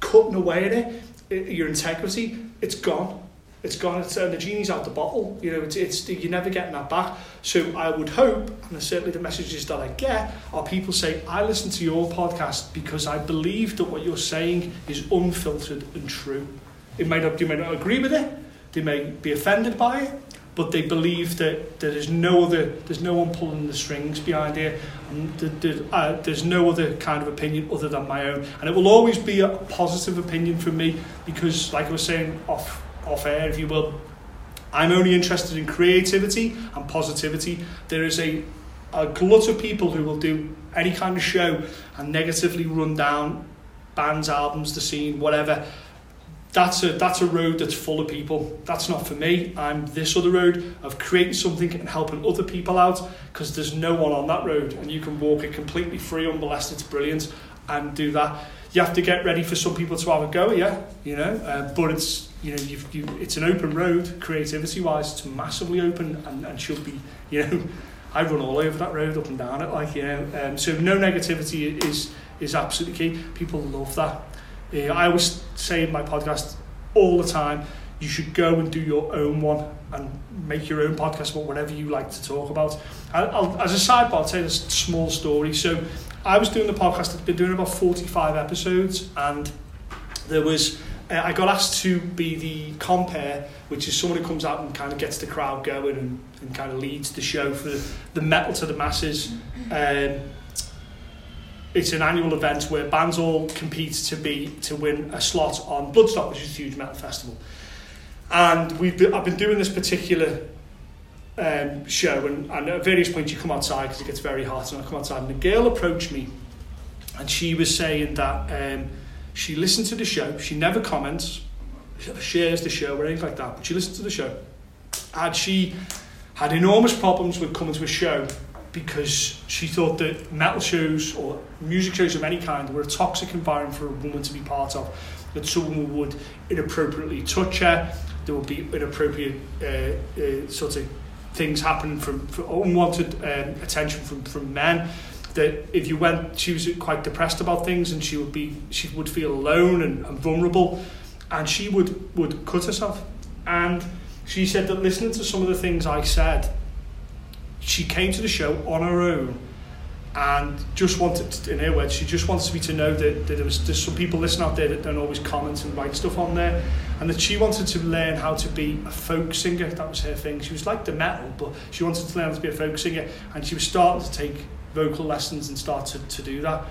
cutting away at it, it your integrity, it's gone. It's gone. It's, and the genie's out the bottle. You know, it's, it's you're never getting that back. So I would hope, and certainly the messages that I get are people say, I listen to your podcast because I believe that what you're saying is unfiltered and true. It may not, you may not agree with it. They may be offended by it, but they believe that, that there's no other, there's no one pulling the strings behind here, and uh, there's no other kind of opinion other than my own. And it will always be a positive opinion from me because, like I was saying off off air, if you will, I'm only interested in creativity and positivity. There is a a glut of people who will do any kind of show and negatively run down bands, albums, the scene, whatever. That's a that's a road that's full of people. That's not for me. I'm this other road of creating something and helping other people out because there's no one on that road and you can walk it completely free, unmolested. It's brilliant and do that. You have to get ready for some people to have a go, yeah, you know. Uh, but it's you know you've, you it's an open road, creativity wise. It's massively open and, and should be you know. I run all over that road, up and down it, like you know. Um, so no negativity is is absolutely key. People love that. Uh, I always say in my podcast all the time, you should go and do your own one and make your own podcast about whatever you like to talk about. I, I'll, as a sidebar, I'll tell you this small story. So I was doing the podcast, I've been doing about 45 episodes, and there was uh, I got asked to be the compare, which is someone who comes out and kind of gets the crowd going and, and kind of leads the show for the, the metal to the masses. Um, it's an annual event where bands all compete to be to win a slot on Bloodstock, which is a huge metal festival. And we've been, I've been doing this particular um, show, and, and at various points you come outside because it gets very hot, and I come outside, and the girl approached me, and she was saying that um, she listened to the show, she never comments, shares the show or anything like that, but she listened to the show, and she had enormous problems with coming to a show because she thought that metal shows or music shows of any kind were a toxic environment for a woman to be part of. That someone would inappropriately touch her, there would be inappropriate uh, uh, sort of things happening from, from unwanted um, attention from, from men. That if you went, she was quite depressed about things, and she would be, she would feel alone and, and vulnerable, and she would would cut herself. And she said that listening to some of the things I said, she came to the show on her own and just wanted, to, in her words, she just wanted me to know that, that there was there's some people listening out there that don't always comment and write stuff on there, and that she wanted to learn how to be a folk singer. That was her thing. She was like the metal, but she wanted to learn how to be a folk singer, and she was starting to take vocal lessons and start to, to do that.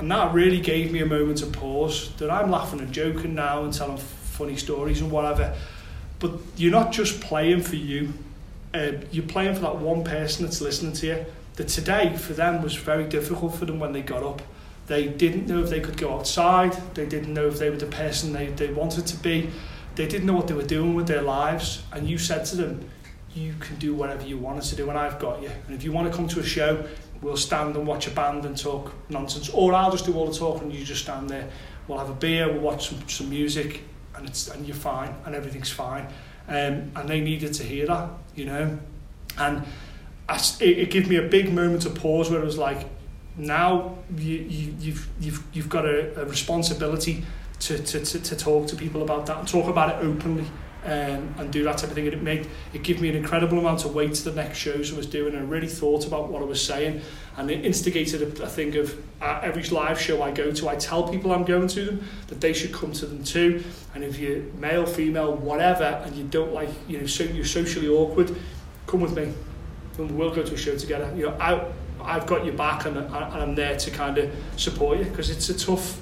And that really gave me a moment of pause. That I'm laughing and joking now and telling funny stories and whatever, but you're not just playing for you. Uh, you're playing for that one person that's listening to you that today for them was very difficult for them when they got up. They didn't know if they could go outside, they didn't know if they were the person they, they wanted to be, they didn't know what they were doing with their lives. And you said to them, You can do whatever you wanted to do, and I've got you. And if you want to come to a show, we'll stand and watch a band and talk nonsense, or I'll just do all the talking and you just stand there. We'll have a beer, we'll watch some, some music, and, it's, and you're fine, and everything's fine. Um, and they needed to hear that, you know. And it, it gave me a big moment of pause where it was like, now you, you, you've, you've, you've got a, a responsibility to, to, to, to talk to people about that and talk about it openly um, and do that type of thing. And it made it gave me an incredible amount of weight to the next shows I was doing and I really thought about what I was saying and it instigated a, a thing of uh, every live show I go to, I tell people I'm going to them that they should come to them too. And if you're male, female, whatever, and you don't like, you know, so you're socially awkward, come with me and we'll go to a show together. You know, I, I've got your back and, and I'm there to kind of support you because it's a tough,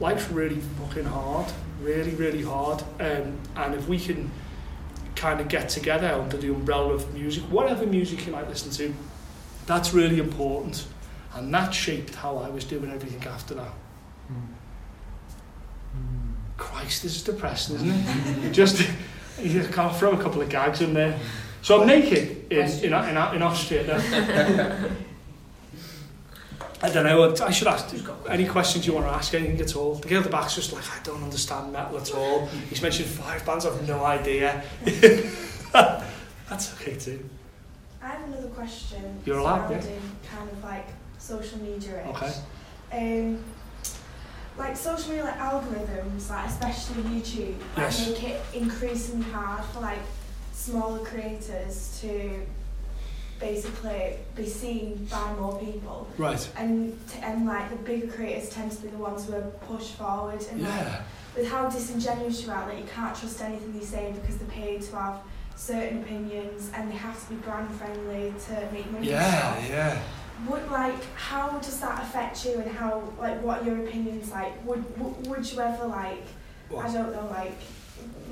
life's really fucking hard, really, really hard. Um, and if we can kind of get together under the umbrella of music, whatever music you might listen to, that's really important. And that shaped how I was doing everything after that. Christ, this is depressing, isn't it? you Just, you can't throw a couple of gags in there. So I'm naked in, in, in, in Austria. No. I don't know. I should ask any questions you want to ask, anything at all. The girl at the back's just like, I don't understand metal at all. He's mentioned five bands, I have no idea. That's okay too. I have another question. You're allowed, yeah. surrounding kind of like social media. Okay. Um, like social media like algorithms, like especially YouTube, like Yes. make it increasingly hard for like smaller creators to basically be seen by more people. Right. And to, and like the bigger creators tend to be the ones who are pushed forward and like, Yeah. with how disingenuous you are, like you can't trust anything they say because they're paid to have certain opinions and they have to be brand friendly to make money. Yeah, yeah. Would like how does that affect you and how like what are your opinions like? Would would, would you ever like I don't know like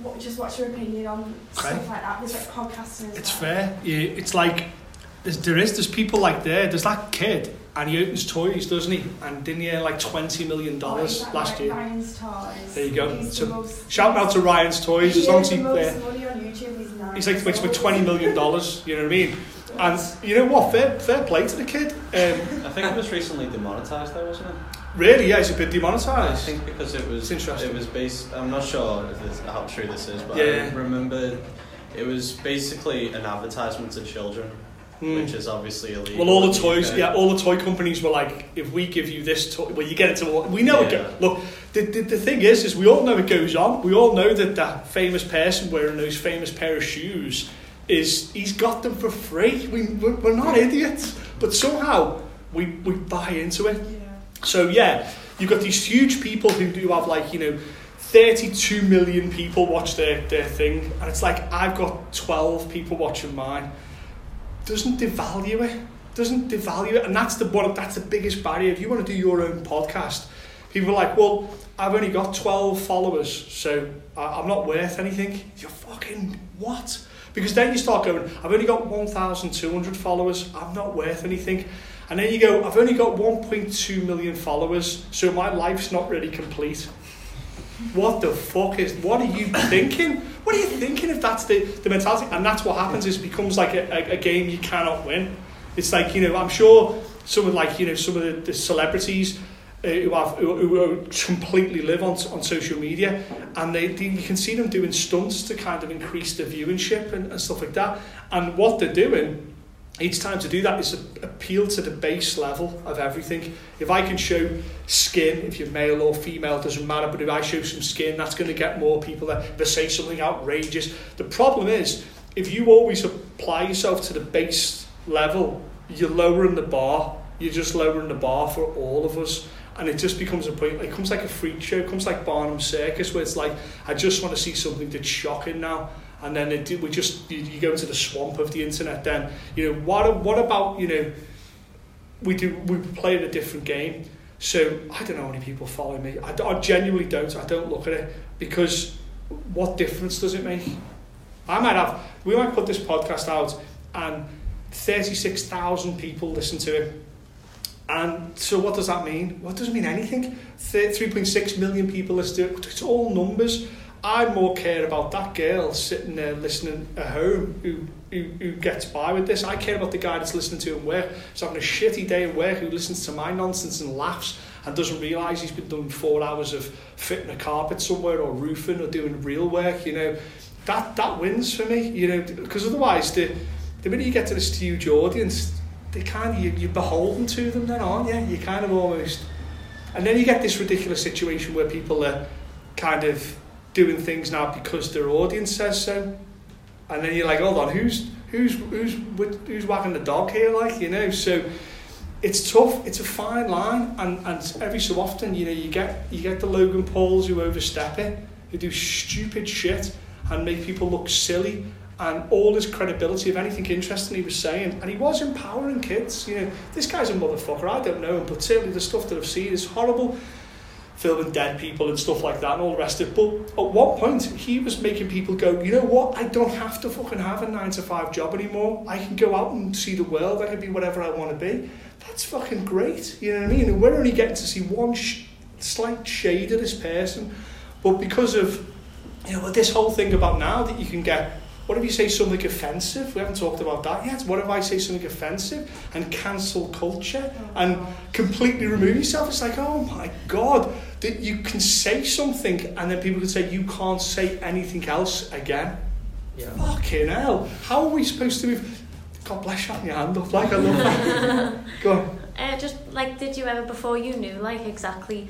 what, just what's your opinion on Okay. stuff like that? There's like podcasting as It's well. fair. Yeah, it's like there's, there is there's people like there. There's that kid, and he opens toys, doesn't he? And didn't he earn like twenty million dollars is that last like year? Ryan's toys. There you go. He's So, most, Shout out to Ryan's Toys. As he long as he, the uh, money on YouTube. He's nine. he's like years makes about twenty million dollars. You know what I mean? And you know what? Fair, fair play to the kid. Um, I think it was recently demonetised though, wasn't it? Really, yeah, it's a bit demonetized. I think because it was interesting. It was based. I'm not sure if this, how true this is, but Yeah. I remember it was basically an advertisement to children, Hmm. which is obviously illegal. Well, all the toys, UK. yeah, all the toy companies were like, if we give you this toy, well, you get it to we know. It Yeah. look, the, the the thing is, is we all know it goes on. We all know that that famous person wearing those famous pair of shoes is he's got them for free. We we're, we're not idiots, but somehow we we buy into it. Yeah. So yeah, you've got these huge people who do have like you know. 32 million people watch their, their thing and it's like I've got 12 people watching mine. Doesn't devalue it. Doesn't devalue it. And that's the one that's the biggest barrier. If you want to do your own podcast people are like well I've only got 12 followers so I, I'm not worth anything. You're fucking what? Because then you start going, I've only got 1,200 followers, I'm not worth anything. And then you go, I've only got 1.2 million followers, so my life's not really complete. What the fuck is, what are you thinking? What are you thinking if that's the, the mentality? And that's what happens, is it becomes like a, a, a game you cannot win. It's like, you know, I'm sure some of like, you know, some of the, the celebrities uh, who have who, who completely live on on social media, and they, they you can see them doing stunts to kind of increase the viewership and, and stuff like that. And what they're doing each time to do that is appeal to the base level of everything. If I can show skin, if you're male or female, doesn't matter, but if I show some skin, that's going to get more people there. If I say something outrageous, the problem is if you always apply yourself to the base level, you're lowering the bar. You're just lowering the bar for all of us. And it just becomes a point, it comes like a freak show, it comes like Barnum Circus, where it's like, I just want to see something that's shocking now. And then it, we just, you, you go into the swamp of the internet then, you know, what, what about, you know, we do, we play a different game. So I don't know how many people follow me. I, I genuinely don't. I don't look at it because what difference does it make? I might have, we might put this podcast out and 36,000 people listen to it. And so what does that mean? What does it mean anything? 3.6 million people listen to it. It's all numbers. I more care about that girl sitting there listening at home who, who, who gets by with this. I care about the guy that's listening to him work, who's having a shitty day at work, who listens to my nonsense and laughs and doesn't realise he's been doing four hours of fitting a carpet somewhere or roofing or doing real work, you know. That that wins for me, you know, because otherwise the the minute you get to this huge audience, they kind of, you, you're beholden to them then, aren't you? You kind of almost... And then you get this ridiculous situation where people are kind of doing things now because their audience says so. And then you're like, hold on, who's who's who's who's wagging the dog here? Like, you know, so it's tough. It's a fine line, and and every so often, you know, you get you get the Logan Pauls who overstep it, who do stupid shit and make people look silly. And all his credibility of anything interesting he was saying, and he was empowering kids. You know, this guy's a motherfucker. I don't know him, but certainly the stuff that I've seen is horrible filming dead people and stuff like that and all the rest of it. But at one point, he was making people go, you know what? I don't have to fucking have a nine to five job anymore. I can go out and see the world. I can be whatever I want to be. That's fucking great. You know what I mean? And we're only getting to see one sh- slight shade of this person. But because of, you know, this whole thing about now that you can get what if you say something offensive? We haven't talked about that yet. What if I say something offensive and cancel culture and completely remove yourself? It's like, oh my God, that you can say something and then people can say you can't say anything else again. Yeah. Fucking hell. How are we supposed to move? God bless you, your hand up. Like, I love that. Go on. Uh, just like, did you ever, before you knew, like, exactly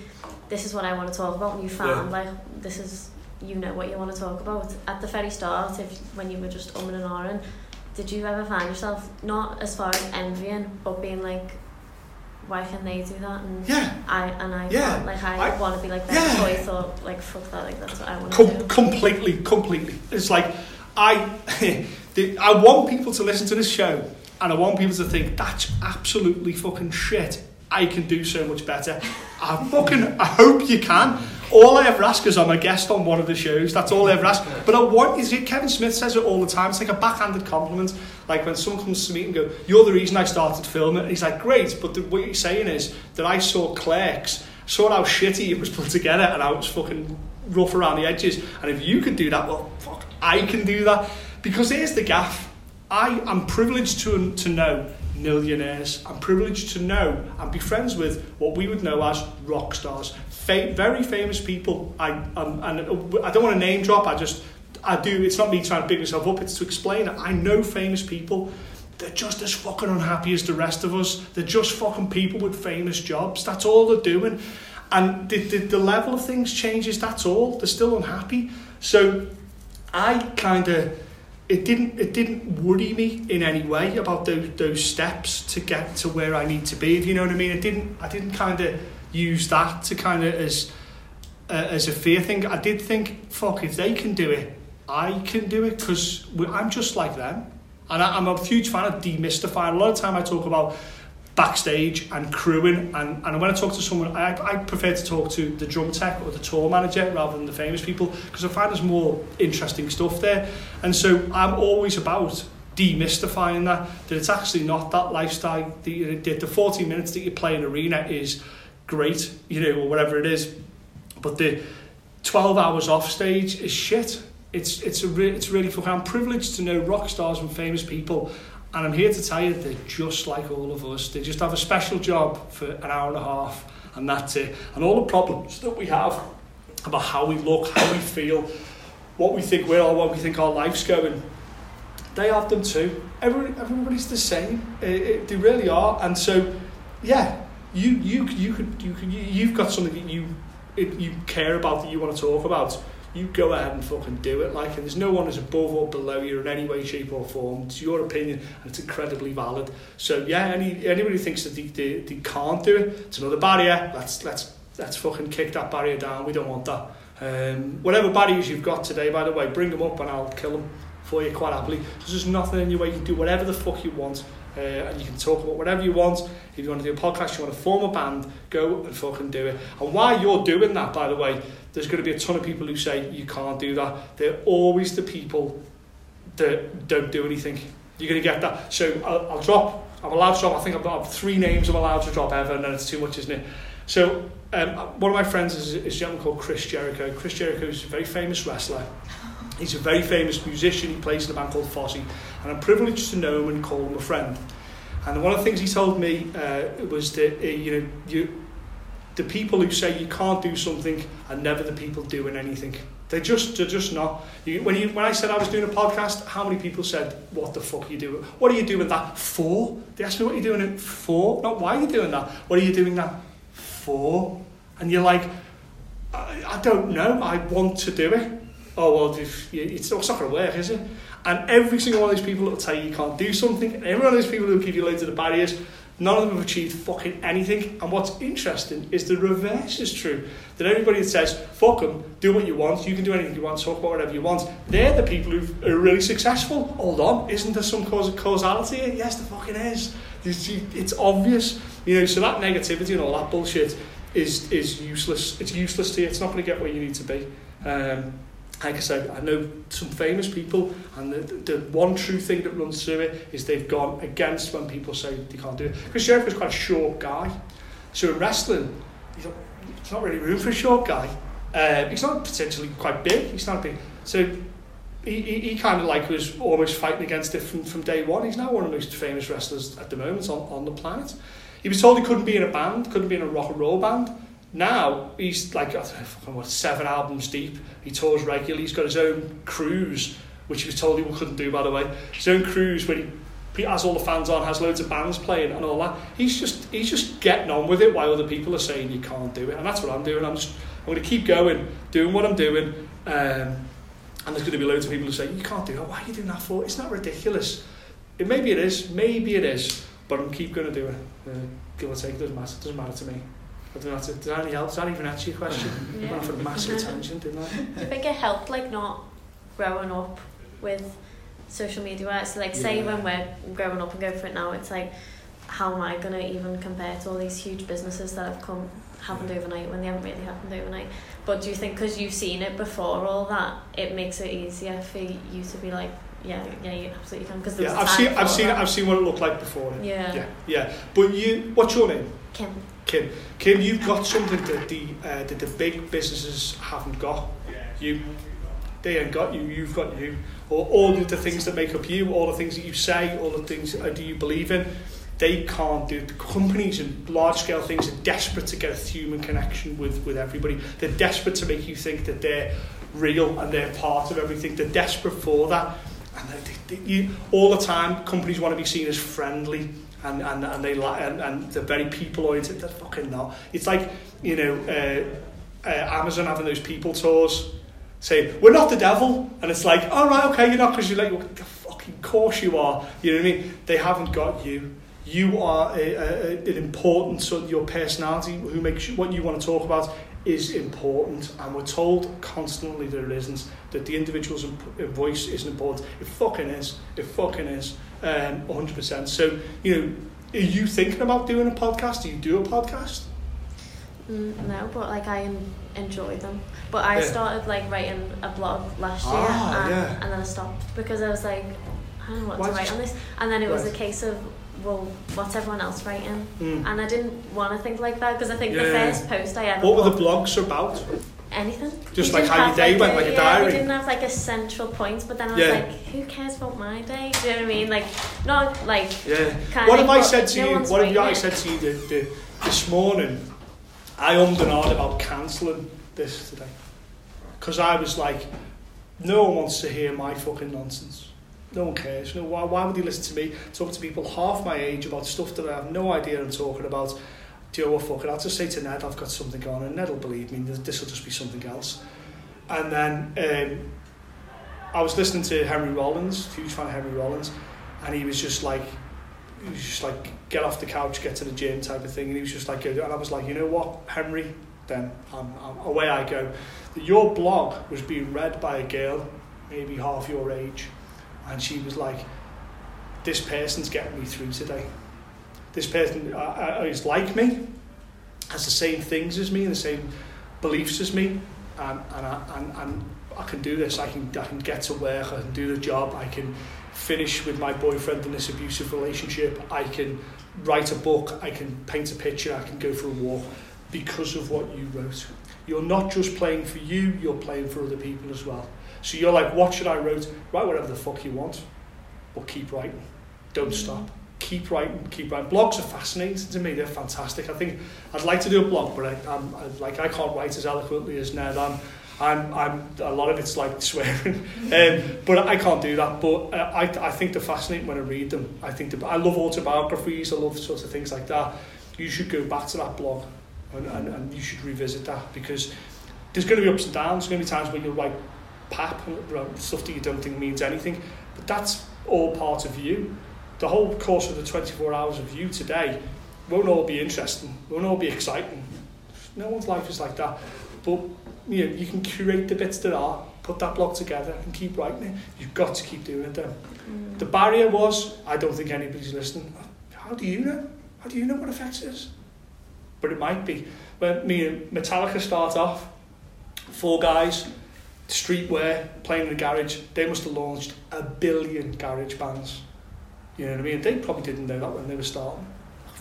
this is what I want to talk about, and you found, Yeah. like, this is, you know what you want to talk about? At the very start, if when you were just umming and ahhing, did you ever find yourself, not as far as envying, but being like, why can they do that? And Yeah. I, and I, Yeah. like, I, I- want to be like them. Yeah. So I thought, like, fuck that, like, that's what I want to Com- do. completely, completely. It's like I, the, I want people to listen to this show, and I want people to think that's absolutely fucking shit. I can do so much better. I fucking, I hope you can. All I ever ask is I'm a guest on one of the shows. That's all I ever ask. But I want it. Kevin Smith says it all the time. It's like a backhanded compliment. Like when someone comes to me and go, "You're the reason I started filming." He's like, "Great," but the, what you're saying is that I saw Clerks, saw how shitty it was put together, and how it was fucking rough around the edges. And if you can do that, well, fuck, I can do that. Because here's the gaff. I am privileged to to know millionaires. I'm privileged to know and be friends with what we would know as rock stars, Fa- very famous people. I um, and I don't want to name drop. I just I do. It's not me trying to big myself up. It's to explain. I know famous people. They're just as fucking unhappy as the rest of us. They're just fucking people with famous jobs. That's all they're doing. And the, the, the level of things changes, that's all. They're still unhappy. So I kind of it didn't it didn't worry me in any way about those those steps to get to where I need to be. If you know what I mean, it didn't I didn't kind of use that to kind of as uh, as a fear thing. I did think, fuck, if they can do it, I can do it because I'm just like them. And I, I'm a huge fan of demystifying. A lot of time I talk about backstage and crewing. And, and when I talk to someone, I, I prefer to talk to the drum tech or the tour manager rather than the famous people because I find there's more interesting stuff there. And so I'm always about demystifying that, that it's actually not that lifestyle. The, the, the 40 minutes that you play in arena is great, you know, or whatever it is. But the 12 hours off stage is shit. It's, it's, a re- it's really fucking, I'm privileged to know rock stars and famous people and I'm here to tell you they're just like all of us. They just have a special job for an hour and a half and that's it. And all the problems that we have about how we look, how we feel, what we think we're or what we think our life's going, they have them too. Everybody, everybody's the same. It, it, they really are. And so, yeah, you you you could you could you, you've got something that you you care about that you want to talk about. You go ahead and fucking do it. Like, and there's no one who's above or below you in any way, shape, or form. It's your opinion, and it's incredibly valid. So, yeah, any anybody who thinks that they, they, they can't do it, it's another barrier. Let's let's let's fucking kick that barrier down. We don't want that. Um, whatever barriers you've got today, by the way, bring them up and I'll kill them for you quite happily. There's nothing in your way. You can do whatever the fuck you want. Uh, and you can talk about whatever you want. If you want to do a podcast, you want to form a band, go and fucking do it. And while you're doing that, by the way, there's going to be a ton of people who say you can't do that. They're always the people that don't do anything. You're going to get that. So I'll, I'll drop, I'm allowed to drop, I think I've got three names I'm allowed to drop ever, and then it's too much, isn't it? So um, one of my friends is, is a gentleman called Chris Jericho. Chris Jericho is a very famous wrestler. He's a very famous musician. He plays in a band called Fozzy. And I'm privileged to know him and call him a friend. And one of the things he told me uh, was that, uh, you know, you, the people who say you can't do something are never the people doing anything. They're just, they're just not. You, when, you, when I said I was doing a podcast, how many people said, what the fuck are you doing? What are you doing that for? They asked me what are you're doing it for, not why are you doing that. What are you doing that for? And you're like, I, I don't know, I want to do it. Oh, well, if you, it's, it's not going to work, is it? And every single one of these people that will tell you you can't do something, and every one of these people who give you loads of the barriers, none of them have achieved fucking anything. And what's interesting is the reverse is true. That everybody that says, fuck them, do what you want, you can do anything you want, talk about whatever you want, they're the people who are really successful. Hold on, isn't there some cause causality here? Yes, there fucking is. It's obvious. You know, so that negativity and all that bullshit is, is useless. It's useless to you. It's not going to get where you need to be. Um, like I said, I know some famous people, and the, the one true thing that runs through it is they've gone against when people say they can't do it. Chris was quite a short guy, so in wrestling, not, there's not really room for a short guy. Uh, he's not potentially quite big. He's not big, so he, he, he kind of like was almost fighting against it from, from day one. He's now one of the most famous wrestlers at the moment on, on the planet. He was told he couldn't be in a band, couldn't be in a rock and roll band. Now he's like I seven albums deep. He tours regularly. He's got his own cruise, which he was told he couldn't do by the way. His own cruise where he he has all the fans on, has loads of bands playing and all that. He's just he's just getting on with it while other people are saying you can't do it, and that's what I'm doing. I'm just I'm going to keep going, doing what I'm doing, um, and there's going to be loads of people who say you can't do that. Why are you doing that for? It's not ridiculous. It maybe it is, maybe it is, but I'm keep going to do it. Uh, give or take, it doesn't matter. It doesn't matter to me. I don't know, does that, any help? Does that even answer your question? yeah. I went off a massive tangent, didn't I? Do you think it helped, like, not growing up with social media? Where it's like, say, Yeah. when we're growing up and going for it now, it's like, how am I going to even compare to all these huge businesses that have come, happened overnight when they haven't really happened overnight? But do you think, because you've seen it before all that, it makes it easier for you to be like, yeah, yeah, you absolutely can? Because Yeah, I've seen, I've seen, I've seen what it looked like before. Yeah. yeah, yeah. But you, what's your name? Kim. Kim. Kim, you've got something that the uh, that the big businesses haven't got. You, they ain't got you. You've got you. Or all of the things that make up you, all the things that you say, all the things uh, do you believe in. They can't do. The companies and large scale things are desperate to get a human connection with with everybody. They're desperate to make you think that they're real and they're part of everything. They're desperate for that. And they, they, you, all the time, companies want to be seen as friendly and and and they li- and, and they're very people oriented. They're fucking not. It's like you know uh, uh, Amazon having those people tours, saying we're not the devil, and it's like all right, okay, you're not because you're like fucking course you are. You know what I mean? They haven't got you. You are a, a, an important so your personality, who makes you, what you want to talk about, is important, and we're told constantly that it isn't. That the individual's voice isn't important. It fucking is. It fucking is. Um, 100%. So, you know, are you thinking about doing a podcast? Do you do a podcast? Mm, no, but like I en- enjoy them. But I Yeah. started like writing a blog last year, Ah, and, yeah. and then I stopped because I was like, I don't know what Why to write you- on this. And then it was Right. a case of, well, what's everyone else writing? Mm. And I didn't want to think like that because I think the first post I ever What were the blogs about? Anything. Just like how your day went, like a yeah, diary? We didn't have like a central point, but then I was Yeah. like, who cares about my day? Do you know what I mean? Like, not like Yeah. What have I said to no you? What have writing I said to you the, the, this morning? I ummed and ahed about cancelling this today because I was like, no one wants to hear my fucking nonsense. No one cares. You know, why, why would you listen to me talk to people half my age about stuff that I have no idea I'm talking about? Do you know what, fuck it, I'll just say to Ned I've got something on and Ned will believe me, this will just be something else. And then um, I was listening to Henry Rollins, huge fan of Henry Rollins, and he was just like, he was just like, get off the couch, get to the gym type of thing. And he was just like, and I was like, you know what, Henry, then I'm, I'm, away I go. Your blog was being read by a girl, maybe half your age, and she was like, this person's getting me through today. This person uh, uh, is like me, has the same things as me, and the same beliefs as me, and, and, I, and, and I can do this. I can, I can get to work, I can do the job, I can finish with my boyfriend in this abusive relationship, I can write a book, I can paint a picture, I can go for a walk because of what you wrote. You're not just playing for you, you're playing for other people as well. So you're like, what should I write? Write whatever the fuck you want, but keep writing. Don't stop. Keep writing, keep writing. Blogs are fascinating to me. They're fantastic. I think I'd like to do a blog, but I, I'm I, like I can't write as eloquently as Ned. I'm, I'm, I'm. A lot of it's like swearing, um, but I can't do that. But uh, I, I think they're fascinating when I read them. I think I love autobiographies. I love sorts of things like that. You should go back to that blog, and, and, and you should revisit that because there's going to be ups and downs. There's going to be times when you'll write pap stuff that you don't think means anything, but that's all part of you. The whole course of the 24 hours of you today won't all be interesting, won't all be exciting. No one's life is like that. But you know, you can curate the bits that are, put that block together and keep writing it. You've got to keep doing it then. Mm. The barrier was, I don't think anybody's listening. How do you know? How do you know what effects is? But it might be. When me and Metallica start off, four guys, streetwear, playing in the garage, they must have launched a billion garage bands. You know what I mean? They probably didn't know that when they were starting.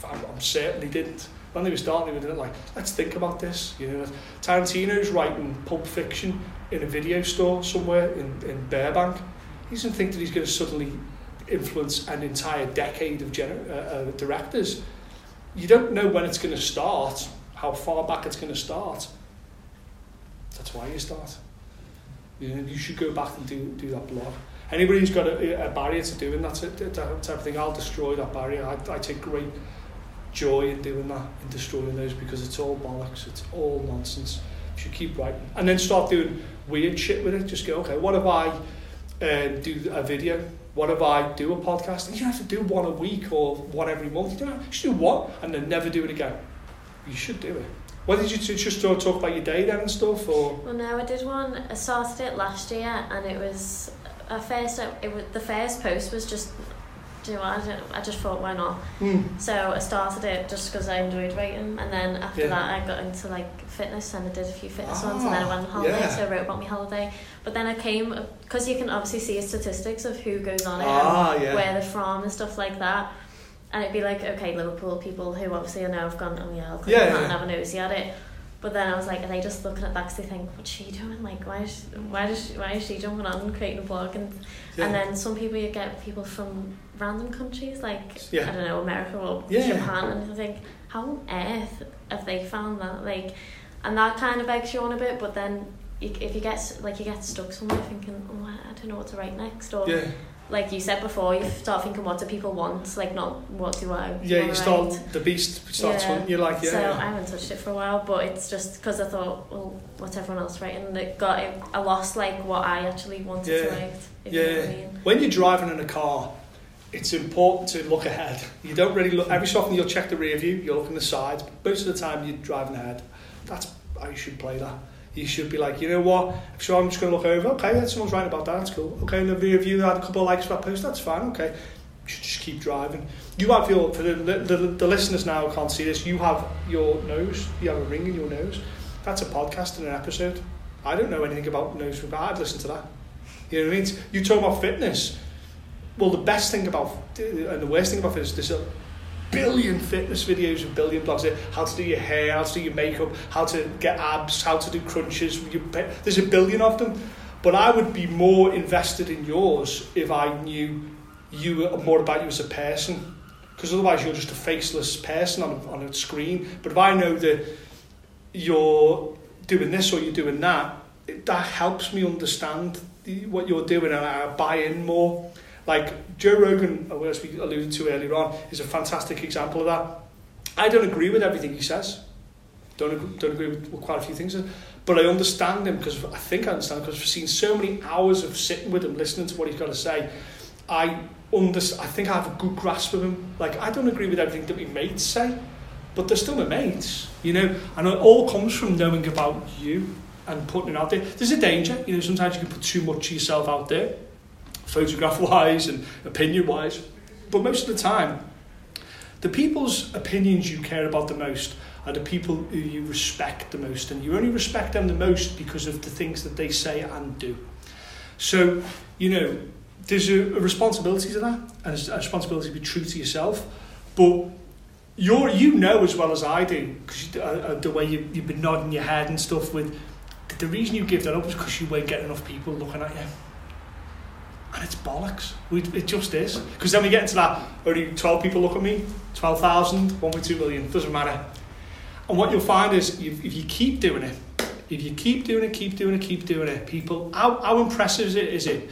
I'm, certainly didn't. When they were starting, they were like, let's think about this. You know, Tarantino's writing Pulp Fiction in a video store somewhere in, in Burbank. He doesn't think that he's going to suddenly influence an entire decade of gener- uh, uh, directors. You don't know when it's going to start, how far back it's going to start. That's why you start. You know, you should go back and do do that blog. Anybody who's got a, a barrier to doing that, that type thing, I'll destroy that barrier. I, I take great joy in doing that, in destroying those, because it's all bollocks, it's all nonsense. You should keep writing. And then start doing weird shit with it. Just go, okay, what if I uh, do a video? What if I do a podcast? You have to do one a week or one every month. You, don't have, you do one and then never do it again. You should do it. What did you do? Just talk about your day then and stuff? Or Well, no, I did one. I started it last year, and it was at first. It, it was the first post was just. Do you know what? I, I just thought, why not? So I started it just because I enjoyed writing, and then after Yeah. that I got into like fitness and I did a few fitness ones, and then I went on Ah, holiday, yeah. so I wrote about my holiday. But then I came because you can obviously see statistics of who goes on it, Ah, and yeah. where they're from, and stuff like that. And it'd be like, okay, Liverpool people who obviously I know have gone, oh yeah, I'll click Yeah, on that yeah. and have a nosy at it. But then I was like, are they just looking at that because they think, what's she doing? Like, why is she, why does she, why is she jumping on and creating a blog? And Yeah. and then some people you get people from random countries like Yeah. I don't know America or Yeah. Japan, and I think how on earth have they found that? Like, and that kind of begs you on a bit. But then you, if you get like you get stuck somewhere thinking, oh, I I don't know what to write next, or like you said before, you start thinking, what do people want? Like, not what do I? yeah. You start write? the beast starts Yeah. hunting you like yeah. so yeah. I haven't touched it for a while, but it's just because I thought, well, what's everyone else writing? And it got I lost like what I actually wanted to Yeah. write. If you know what I Yeah. mean. When you're driving in a car, it's important to look ahead. You don't really look. Every so often you'll check the rear view, you'll look in the sides. But most of the time you're driving ahead. That's how you should play that. You should be like, you know what? So I'm just going to look over. Okay, yeah, someone's writing about that. That's cool. Okay, in the review had a couple of likes for that post. That's fine. Okay, should just keep driving. You have your for the, the the listeners now can't see this. You have your nose. You have a ring in your nose. That's a podcast and an episode. I don't know anything about nose ring, but I'd listen to that. You know what I mean? You talk about fitness. Well, the best thing about and the worst thing about fitness, is a billion fitness videos, a billion blogs. How to do your hair, how to do your makeup, how to get abs, how to do crunches. There's a billion of them. But I would be more invested in yours if I knew you more about you as a person. Because otherwise you're just a faceless person on a, on a screen. But if I know that you're doing this or you're doing that, that helps me understand what you're doing and I buy in more. Like Joe Rogan, uh, as we alluded to earlier on, is a fantastic example of that. I don't agree with everything he says. Don't agree, don't agree with, with quite a few things, but I understand him because I think I understand because I've seen so many hours of sitting with him, listening to what he's got to say. I under, I think I have a good grasp of him. Like I don't agree with everything that my mates say, but they're still my mates, you know. And it all comes from knowing about you and putting it out there. There's a danger, you know. Sometimes you can put too much of yourself out there, photograph wise and opinion wise, but most of the time, the people's opinions you care about the most are the people who you respect the most, and you only respect them the most because of the things that they say and do. So, you know, there's a, a responsibility to that, and a responsibility to be true to yourself. But you're, you know as well as I do, because uh, uh, the way you, you've been nodding your head and stuff with, the reason you give that up is because you weren't getting enough people looking at you. And it's bollocks. It just is. Because then we get into that, only 12 people look at me, 12,000, 1.2 million, doesn't matter. And what you'll find is if you keep doing it, if you keep doing it, keep doing it, keep doing it, people, how, how impressive is it, is it?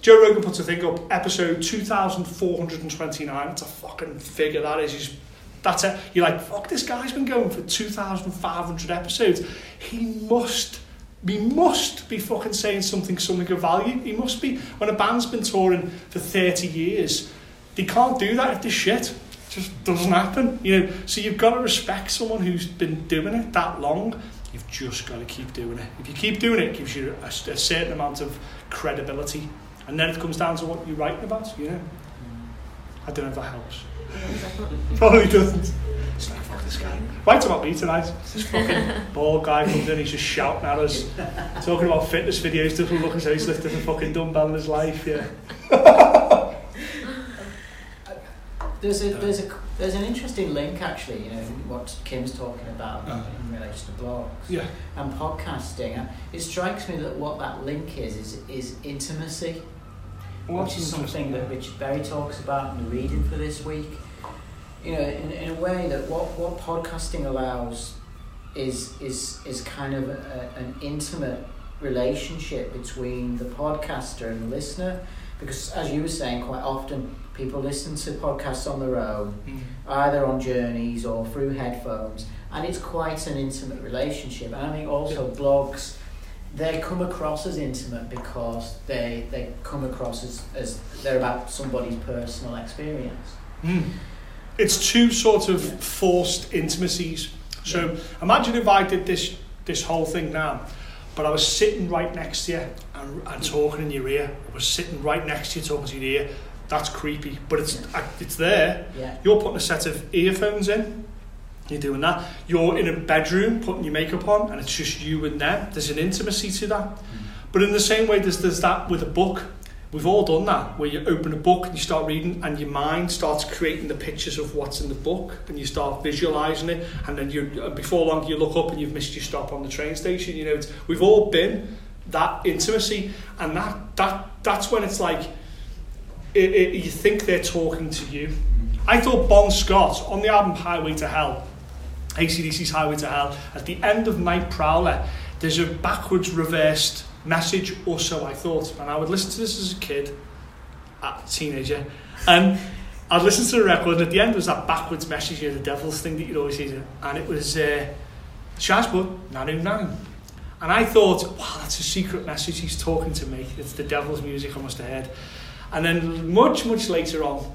Joe Rogan puts a thing up, episode 2,429. It's a fucking figure that is. He's, that's it. You're like, fuck, this guy's been going for 2,500 episodes. He must, he must be fucking saying something, something of value. He must be. When a band's been touring for 30 years, they can't do that if they're shit just doesn't happen. You know, so you've got to respect someone who's been doing it that long. You've just got to keep doing it. If you keep doing it, it gives you a, a certain amount of credibility, and then it comes down to what you're writing about. You know, I don't know if that helps. Probably doesn't. It's like fuck this guy. Write about me tonight. This fucking bald guy comes in, he's just shouting at us, talking about fitness videos. Doesn't look as though he's lifted a fucking dumbbell in his life. Yeah. There's a there's a there's an interesting link actually. You know what Kim's talking about uh, in relation to blogs yeah. and podcasting. It strikes me that what that link is is is intimacy, which is something that Richard Berry talks about in the reading for this week. You know, in, in a way that what what podcasting allows is is is kind of a, an intimate relationship between the podcaster and the listener because as you were saying quite often people listen to podcasts on their own mm. either on journeys or through headphones and it's quite an intimate relationship and i think also yeah. blogs they come across as intimate because they they come across as, as they're about somebody's personal experience mm. It's two sort of yeah. forced intimacies so yeah. imagine if i did this this whole thing now but I was sitting right next to you and, and talking in your ear. I was sitting right next to you talking to your ear. That's creepy, but it's it's there. Yeah. You're putting a set of earphones in. You're doing that. You're in a bedroom putting your makeup on, and it's just you and them. There's an intimacy to that. Mm. But in the same way, there's there's that with a book. We've all done that, where you open a book and you start reading, and your mind starts creating the pictures of what's in the book, and you start visualizing it, and then you uh, before long you look up and you've missed your stop on the train station. You know, we've all been that intimacy, and that that that's when it's like it, it, you think they're talking to you. I thought Bon Scott on the album Highway to Hell, ACDC's Highway to Hell, at the end of Night Prowler, there's a backwards reversed message, or so I thought. And I would listen to this as a kid, a teenager, and I'd listen to the record, and at the end was that backwards message, you know, the devil's thing that you'd always hear, and it was uh, Shazbot, Nanu Nanu. And I thought, wow, that's a secret message, he's talking to me. It's the devil's music I must have heard. And then much, much later on,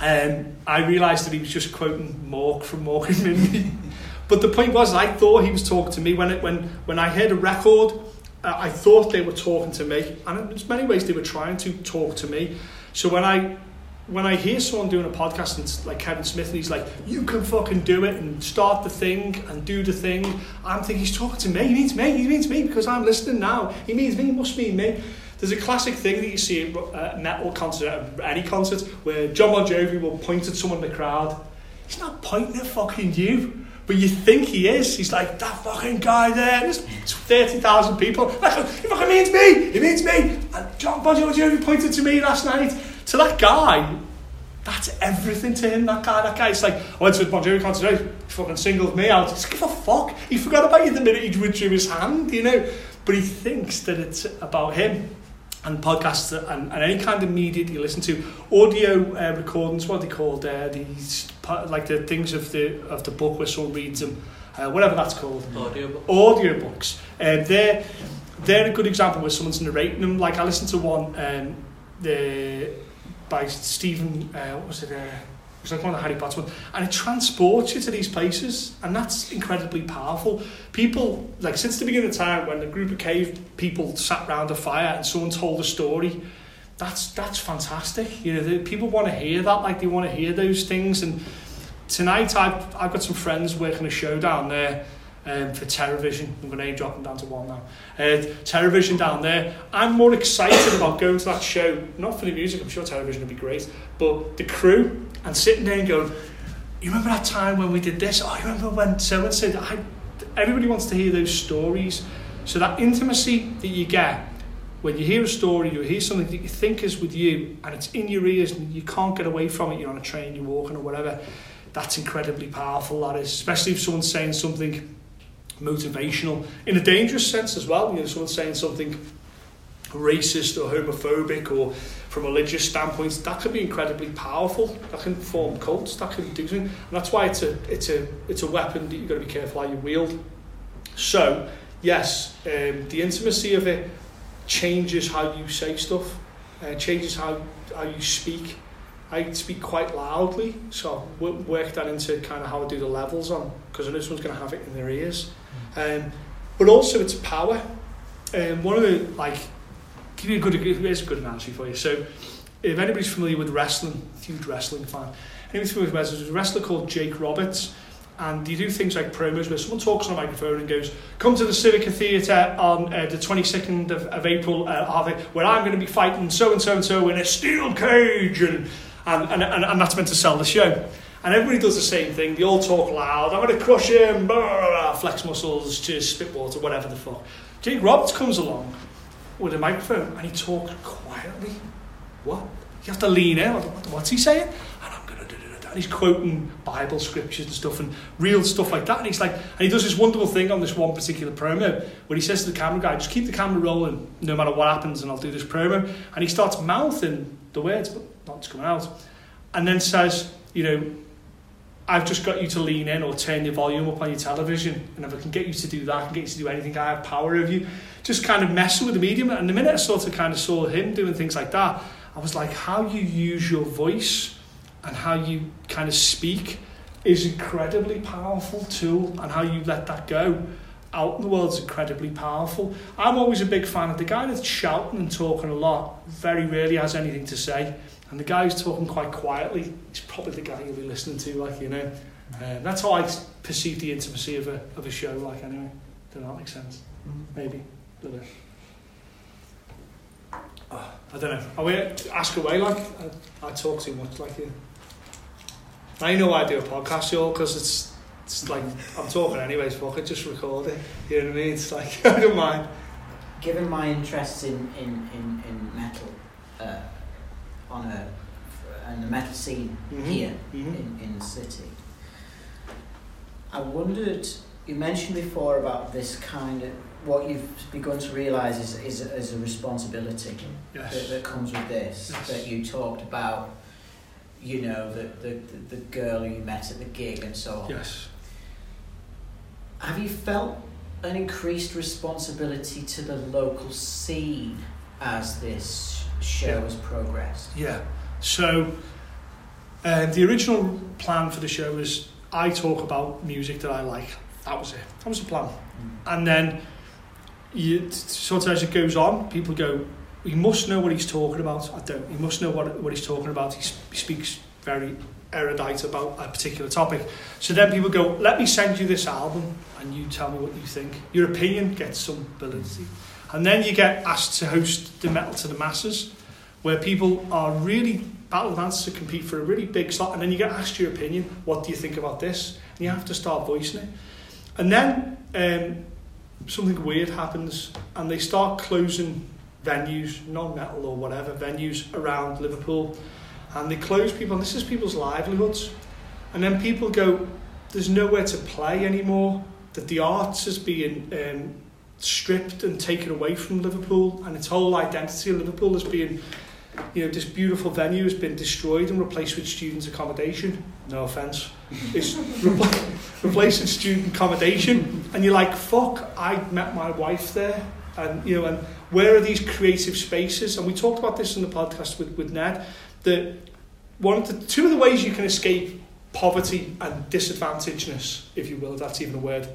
um, I realised that he was just quoting Mork from Mork and Mindy. but the point was, I thought he was talking to me when it, when when I heard a record. I thought they were talking to me, and in many ways they were trying to talk to me. So when I when I hear someone doing a podcast and it's like Kevin Smith and he's like, you can fucking do it and start the thing and do the thing, I'm thinking he's talking to me. He means me. He means me because I'm listening now. He means me. He must mean me. There's a classic thing that you see at uh, metal concert, any concert, where John Bon Jovi will point at someone in the crowd. He's not pointing at fucking you. But you think he is. He's like, that fucking guy there. There's 30,000 people. Like, he fucking means me. He means me. And John Bon Jovi pointed to me last night. To that guy, that's everything to him, that guy. That guy, it's like, I went to Bon Jovi concert today, he fucking singled me out. Just give a fuck. He forgot about you the minute he withdrew his hand, you know. But he thinks that it's about him. And podcasts and, and any kind of media that you listen to, audio uh, recordings, what they called? Uh, these like the things of the of the book where someone reads them, uh, whatever that's called. Audiobook. Audiobooks. Uh, they're they're a good example where someone's narrating them. Like I listened to one um, the by Stephen. Uh, what was it? Uh, it was like one of the Harry Potter ones, and it transports you to these places, and that's incredibly powerful. People, like since the beginning of time, when a group of cave people sat round a fire and someone told a story, that's that's fantastic. You know, the, people want to hear that, like they want to hear those things. And tonight, I've I've got some friends working a show down there um, for Terrorvision. I'm going to name drop them down to one now. Uh, down there. I'm more excited about going to that show, not for the music, I'm sure Terrorvision would be great, but the crew and sitting there and going, you remember that time when we did this? Oh, you remember when so and? I, everybody wants to hear those stories. So that intimacy that you get when you hear a story, you hear something that you think is with you, and it's in your ears, and you can't get away from it. You're on a train, you're walking, or whatever. That's incredibly powerful. That is, especially if someone's saying something motivational in a dangerous sense as well. You know, someone's saying something racist or homophobic or from a religious standpoint, that can be incredibly powerful. That can form cults. That can do something, and that's why it's a it's a it's a weapon that you've got to be careful how you wield. So yes, um, the intimacy of it changes how you say stuff, uh, changes how how you speak. I speak quite loudly, so I work that into kind of how I do the levels on, because I know someone's going to have it in their ears. Um, but also it's power. Um, one of the, like, you good, here's a good analogy for you. So if anybody's familiar with wrestling, huge wrestling fan, anybody's familiar with wrestling, there's a wrestler called Jake Roberts, and you do things like promos where someone talks on a microphone and goes, come to the Civica Theatre on uh, the 22nd of, of April, uh, where I'm going to be fighting so-and-so and so in a steel cage, and, and, and, and, and that's meant to sell the show. And everybody does the same thing. They all talk loud. I'm going to crush him. Blah, blah, blah, flex muscles, just spit water, whatever the fuck. Jake Roberts comes along with a microphone and he talks quietly. What? You have to lean in. What's he saying? And I'm to do it. And he's quoting Bible scriptures and stuff and real stuff like that. And he's like, and he does this wonderful thing on this one particular promo where he says to the camera guy, just keep the camera rolling no matter what happens and I'll do this promo. And he starts mouthing the words, but not coming out. And then says, you know, I've just got you to lean in or turn your volume up on your television. And if I can get you to do that, I can get you to do anything, I have power over you. Just kind of messing with the medium. And the minute I sort of kind of saw him doing things like that, I was like, how you use your voice and how you kind of speak is incredibly powerful tool and how you let that go out in the world is incredibly powerful. I'm always a big fan of the guy that's shouting and talking a lot, very rarely has anything to say. And the guy who's talking quite quietly is probably the guy you'll be listening to, like, you know. Um, that's how I perceive the intimacy of a, of a show, like, anyway. Does that make sense? Maybe. A little bit. Oh, I don't know. I will ask away, like, I, I talk too much, like, you. I know I do a podcast, y'all, because it's, it's like, I'm talking anyways, fuck it, just record it. You know what I mean? It's like, I don't mind. Given my interest in, in, in, in metal, on a and the metal scene Mhm. here Mhm. in, in the city. I wondered, you mentioned before about this kind of, what you've begun to realise is, is, is a responsibility that, Yes. that comes with this, Yes. that you talked about, you know, the, the, the girl you met at the gig and so on. Yes. Have you felt an increased responsibility to the local scene as this show has progressed? Yeah. So, um, the original plan for the show was I talk about music that I like. That was it. That was the plan. And then, you, sort of as it goes on, people go, he must know what he's talking about. I don't. He must know what what he's talking about. He, he speaks very erudite about a particular topic. So then people go, let me send you this album and you tell me what you think. Your opinion gets some validity. And then you get asked to host the Metal to the Masses, where people are really battle dancers to compete for a really big slot. And then you get asked your opinion. What do you think about this? And you have to start voicing it. And then um, something weird happens and they start closing venues, non-metal or whatever, venues around Liverpool. And they close people, and this is people's livelihoods. And then people go, there's nowhere to play anymore, that the arts is being um, stripped and taken away from Liverpool, and its whole identity of Liverpool is being, you know, this beautiful venue has been destroyed and replaced with students' accommodation. No offence. It's repl- replaced student accommodation. And you're like, fuck, I met my wife there. And, you know, and where are these creative spaces? And we talked about this in the podcast with, with Ned, that one of the, two of the ways you can escape poverty and disadvantagedness, if you will, if that's even a word,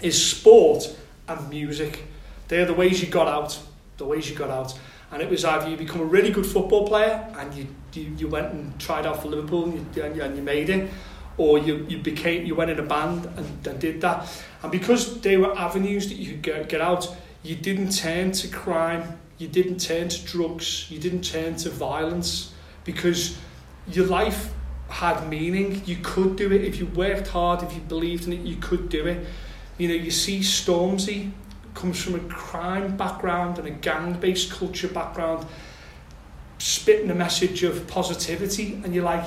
is sport and music. They're the ways you got out, the ways you got out. And it was either you become a really good football player and you, you, you went and tried out for Liverpool and you, and you, made it, or you, you became you went in a band and, and did that. And because they were avenues that you could get, get out, you didn't turn to crime, you didn't turn to drugs, you didn't turn to violence because your life had meaning. You could do it if you worked hard, if you believed in it, you could do it. You know, you see Stormzy comes from a crime background and a gang-based culture background, spitting a message of positivity, and you're like,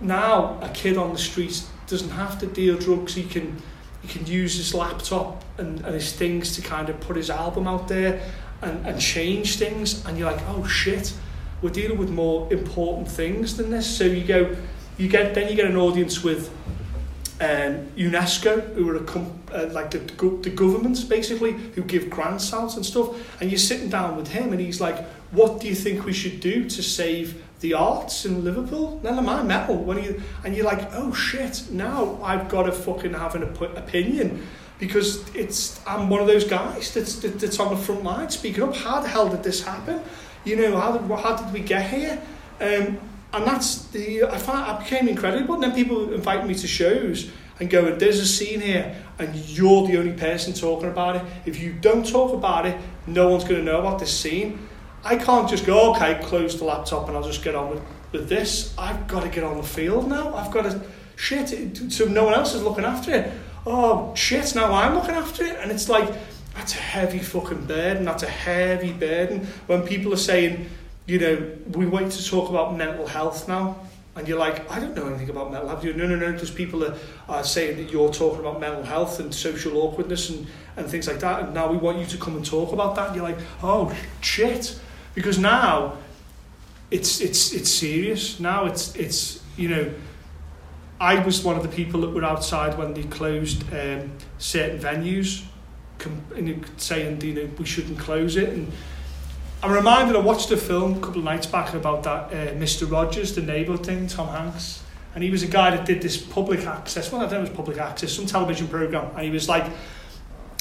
now a kid on the street doesn't have to deal drugs. He can he can use his laptop and, and his things to kind of put his album out there and, and change things. And you're like, oh shit, we're dealing with more important things than this. So you go, you get then you get an audience with um, UNESCO, who are a com- uh, like the, the governments basically, who give grants out and stuff. And you're sitting down with him, and he's like, "What do you think we should do to save the arts in Liverpool?" Of my metal. When you and you're like, "Oh shit!" Now I've got to fucking have an op- opinion because it's I'm one of those guys that's that's on the front line speaking up. How the hell did this happen? You know, how did how did we get here? Um, and that's the I find I became incredible. And then people invite me to shows and go, "There's a scene here, and you're the only person talking about it. If you don't talk about it, no one's going to know about this scene." I can't just go, "Okay, close the laptop, and I'll just get on with, with this." I've got to get on the field now. I've got to shit. it- So no one else is looking after it. Oh shit! Now I'm looking after it, and it's like that's a heavy fucking burden. That's a heavy burden when people are saying you know, we want to talk about mental health now. And you're like, I don't know anything about mental health. You no, no, no, because people are, are saying that you're talking about mental health and social awkwardness and, and things like that. And now we want you to come and talk about that. And you're like, oh, shit. Because now it's, it's, it's serious. Now it's, it's, you know, I was one of the people that were outside when they closed um, certain venues, com- saying, you know, we shouldn't close it. And I'm reminded I watched a film a couple of nights back about that uh, Mr. Rogers, the neighbour thing, Tom Hanks. And he was a guy that did this public access, well, I don't know it was public access, some television programme. And he was like,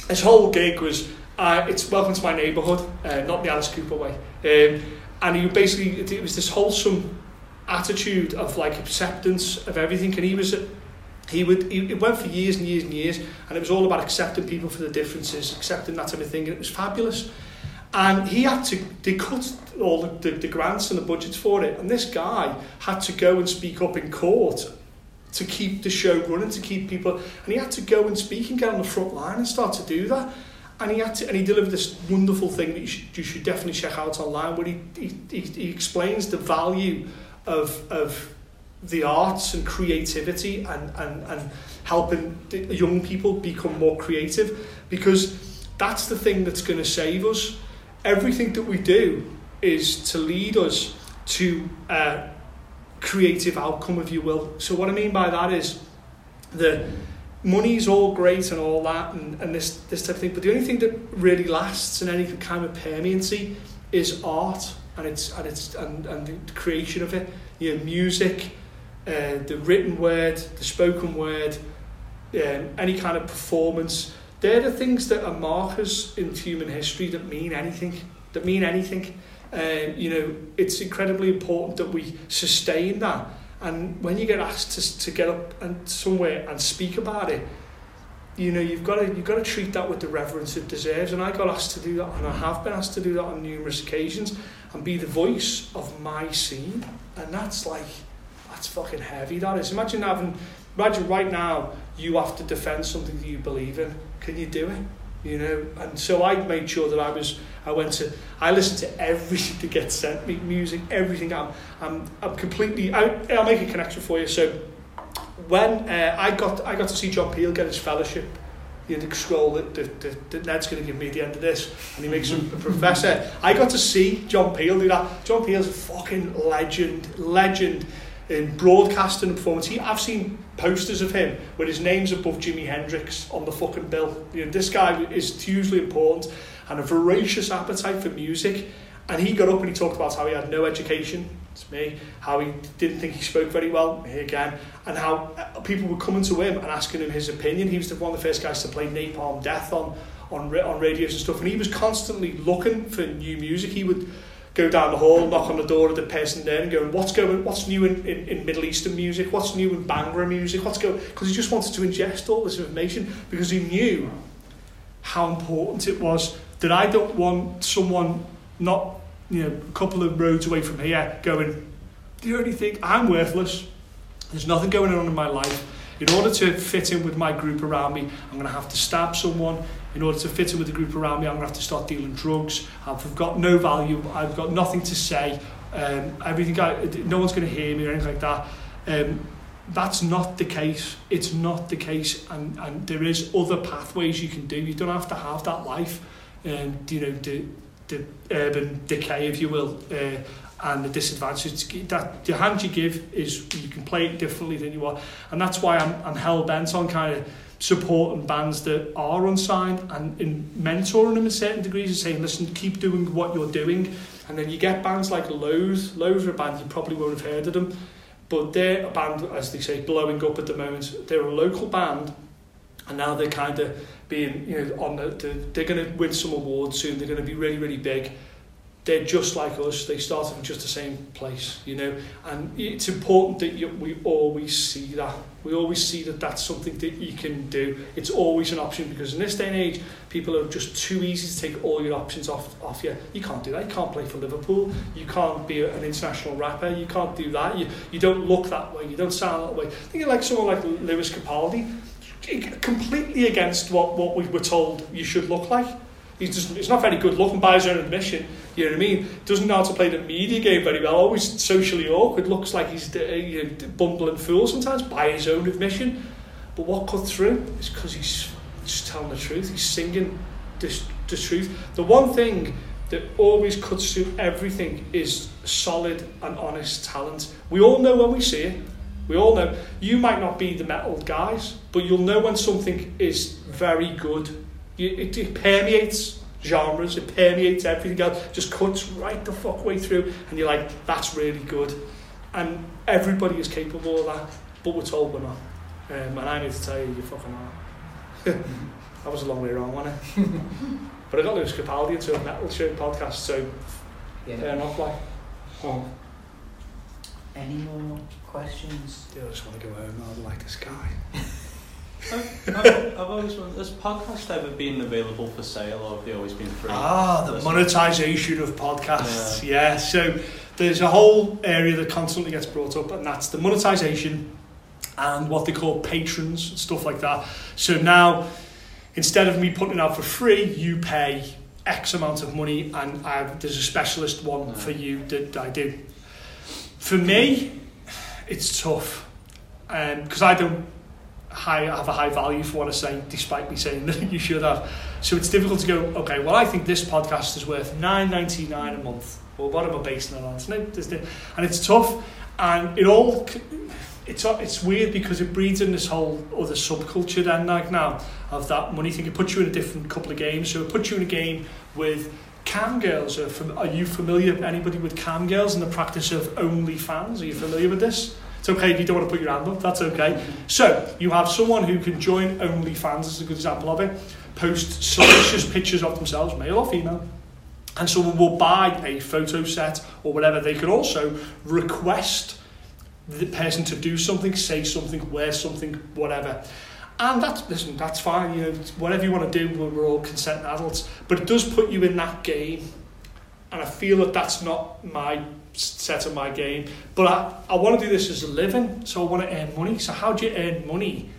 his whole gig was, uh, it's welcome to my neighbourhood, uh, not the Alice Cooper way. Um, and he basically, it, was this wholesome attitude of like acceptance of everything. And he was, he would, he, it went for years and years and years. And it was all about accepting people for the differences, accepting that type of thing. And it was fabulous. And he had to, they cut all the, the, the grants and the budgets for it. And this guy had to go and speak up in court to keep the show running, to keep people. And he had to go and speak and get on the front line and start to do that. And he had to, and he delivered this wonderful thing that you should, you should definitely check out online, where he, he, he, he explains the value of, of the arts and creativity and, and, and helping young people become more creative because that's the thing that's going to save us everything that we do is to lead us to a creative outcome, if you will. So what I mean by that is the money's all great and all that and, and this, this type of thing, but the only thing that really lasts in any kind of permanency is art and it's and it's and, and the creation of it. You know, music, uh, the written word, the spoken word, um, any kind of performance. They're the things that are markers in human history that mean anything. that mean anything. Um, you know, it's incredibly important that we sustain that. And when you get asked to, to get up and somewhere and speak about it, you know, you've got to you've got to treat that with the reverence it deserves. And I got asked to do that, and I have been asked to do that on numerous occasions, and be the voice of my scene. And that's like, that's fucking heavy. That is. Imagine having, imagine right now you have to defend something that you believe in. Can you do it? You know. And so I made sure that I was. I went to. I listened to everything that gets sent me, music, everything. I'm. I'm. I'm completely. I, I'll make a connection for you. So when uh, I got I got to see John Peel get his fellowship, you know, the scroll that, that, that, that Ned's going to give me at the end of this, and he makes him a professor. I got to see John Peel do that. John Peel's a fucking legend, legend in broadcasting and performance. He, I've seen posters of him with his name's above Jimi Hendrix on the fucking bill. You know, this guy is hugely important and a voracious appetite for music. And he got up and he talked about how he had no education, It's me, how he didn't think he spoke very well, me again, and how uh, people were coming to him and asking him his opinion. He was the, one of the first guys to play Napalm Death on, on, on radios and stuff, and he was constantly looking for new music. He would go down the hall, knock on the door of the person there and going, what's going, what's new in, in, in Middle Eastern music, what's new in Bhangra music, what's going, because he just wanted to ingest all this information because he knew how important it was that I don't want someone not, you know, a couple of roads away from here going, do you only think I'm worthless? There's nothing going on in my life. In order to fit in with my group around me, I'm going to have to stab someone. In order to fit in with the group around me, I'm going to have to start dealing drugs. I've got no value. I've got nothing to say. Um, everything I, no one's going to hear me or anything like that. Um, that's not the case. It's not the case, and, and there is other pathways you can do. You don't have to have that life, um, you know, the, the urban decay, if you will, uh, and the disadvantage that the hand you give is you can play it differently than you are, and that's why I'm, I'm hell bent on kind of supporting bands that are unsigned and in mentoring them in certain degrees and saying, listen, keep doing what you're doing. And then you get bands like Loathe. Loathe are a band you probably won't have heard of them, but they're a band, as they say, blowing up at the moment. They're a local band, and now they're kind of being, you know, on the they're going to win some awards soon. They're going to be really, really big. They're just like us. They started from just the same place, you know. And it's important that you, we always see that. We always see that that's something that you can do. It's always an option because in this day and age, people are just too easy to take all your options off, off you. You can't do that. You can't play for Liverpool. You can't be an international rapper. You can't do that. You, you don't look that way. You don't sound that way. I Think like someone like Lewis Capaldi, completely against what, what we were told you should look like. He's just he's not very good looking by his own admission. You know what I mean? Doesn't know how to play the media game very well. Always socially awkward. Looks like he's a uh, you know, bumbling fool sometimes by his own admission. But what cut through is because he's just telling the truth. He's singing this, the truth. The one thing that always cuts through everything is solid and honest talent. We all know when we see it. We all know. You might not be the metal guys, but you'll know when something is very good. It, it permeates genres, it permeates everything else, just cuts right the fuck way through, and you're like, that's really good. And everybody is capable of that, but we're told we're not. Um, and I need to tell you, you fucking are. that was a long way around, wasn't it? but I got Lewis Capaldi into a metal show podcast, so Yeah. fair enough, like. Oh, Any more questions? yeah, I just want to go home. I like this guy. I've, I've, I've always wondered, has podcast ever been available for sale or have they always been free? Ah, the monetization of podcasts. Yeah. so there's a whole area that constantly gets brought up, and that's the monetization and what they call patrons and stuff like that. So now, instead of me putting it out for free, you pay X amount of money, and I, there's a specialist one Yeah. for you that I do. For me, it's tough because I don't high, have a high value for what I say, despite me saying that you should have. So it's difficult to go, okay, well, I think this podcast is worth nine ninety nine a month. Well, what am I basing it on? No, and it's tough, and it all, it's it's weird because it breeds in this whole other subculture then, like now, of that money thing. It puts you in a different couple of games. So it puts you in a game with cam girls. Are, are you familiar, anybody with cam girls and the practice of OnlyFans? Are you familiar with this? It's okay if you don't want to put your hand up, that's okay. So, you have someone who can join OnlyFans, as a good example of it, post salacious pictures of themselves, male or female, and someone will buy a photo set or whatever, they could also request the person to do something, say something, wear something, whatever. And that's listen, that's fine. You know, whatever you want to do, we're all consenting adults. But it does put you in that game, and I feel that that's not my set of my game. But I, I want to do this as a living, so I want to earn money. So how do you earn money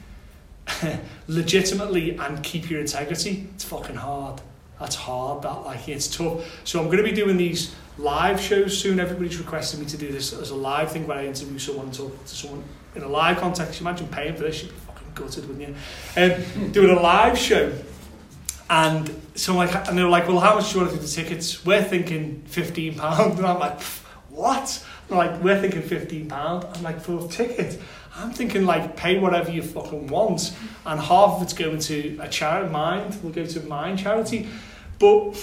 legitimately and keep your integrity? It's fucking hard. That's hard. That like it's tough. So I'm going to be doing these live shows soon. Everybody's requested me to do this as a live thing where I interview someone and talk to someone in a live context. You imagine paying for this? You'd be fucking gutted, wouldn't you? Um, doing a live show. And so I'm like, and they're like, well, how much do you want to do the tickets? We're thinking fifteen pound, and I'm like, what? I'm like, we're thinking fifteen pound. I'm like, for a ticket. I'm thinking like pay whatever you fucking want, and half of it's going to a charity. Mind will go to Mind charity, but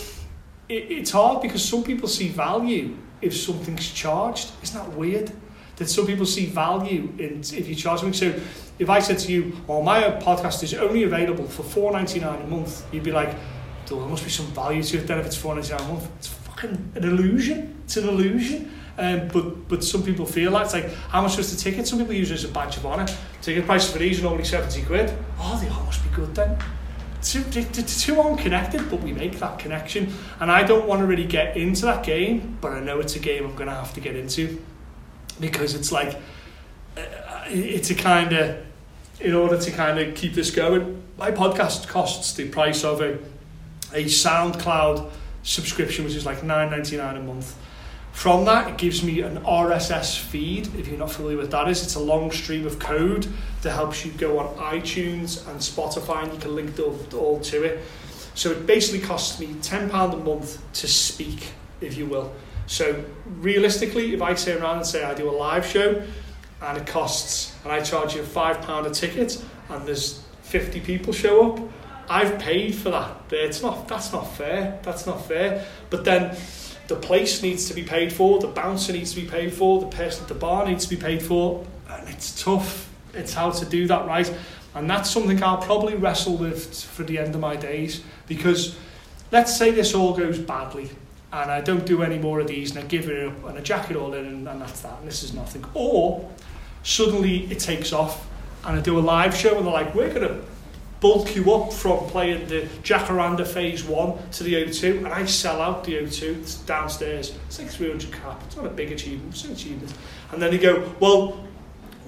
it, it's hard because some people see value if something's charged. Isn't that weird? That some people see value in if you charge something. So if I said to you, "Well, my podcast is only available for four ninety nine a month," you'd be like, "There must be some value to it." Then if it's four ninety nine a month, it's fucking an illusion. It's an illusion. Um, but but some people feel like it's like how much was the ticket? Some people use it as a badge of honour. Ticket prices for these are normally seventy quid. Oh, they all must be good then. Two, two, two aren't connected, but we make that connection. And I don't want to really get into that game, but I know it's a game I'm going to have to get into because it's like uh, it's a kind of in order to kind of keep this going. My podcast costs the price of a a SoundCloud subscription, which is like nine ninety nine a month. From that, it gives me an RSS feed. If you're not familiar with that is, it's a long stream of code that helps you go on iTunes and Spotify, and you can link all, to it. So it basically costs me ten pound a month to speak, if you will. So realistically, if I turn around and say I do a live show, and it costs, and I charge you five pound a ticket, and there's fifty people show up, I've paid for that. It's not. That's not fair. That's not fair. But then the place needs to be paid for, the bouncer needs to be paid for, the person at the bar needs to be paid for, and it's tough. It's how to do that right. And that's something I'll probably wrestle with for the end of my days because let's say this all goes badly and I don't do any more of these and I give it up and I jack it all in and, and that's that and this is nothing. Or suddenly it takes off and I do a live show and they're like, we're going to bulk you up from playing the Jacaranda Phase 1 to the O2 and I sell out the O2 downstairs. It's like 300 cap. It's not a big achievement. It's an achievement. And then they go, well,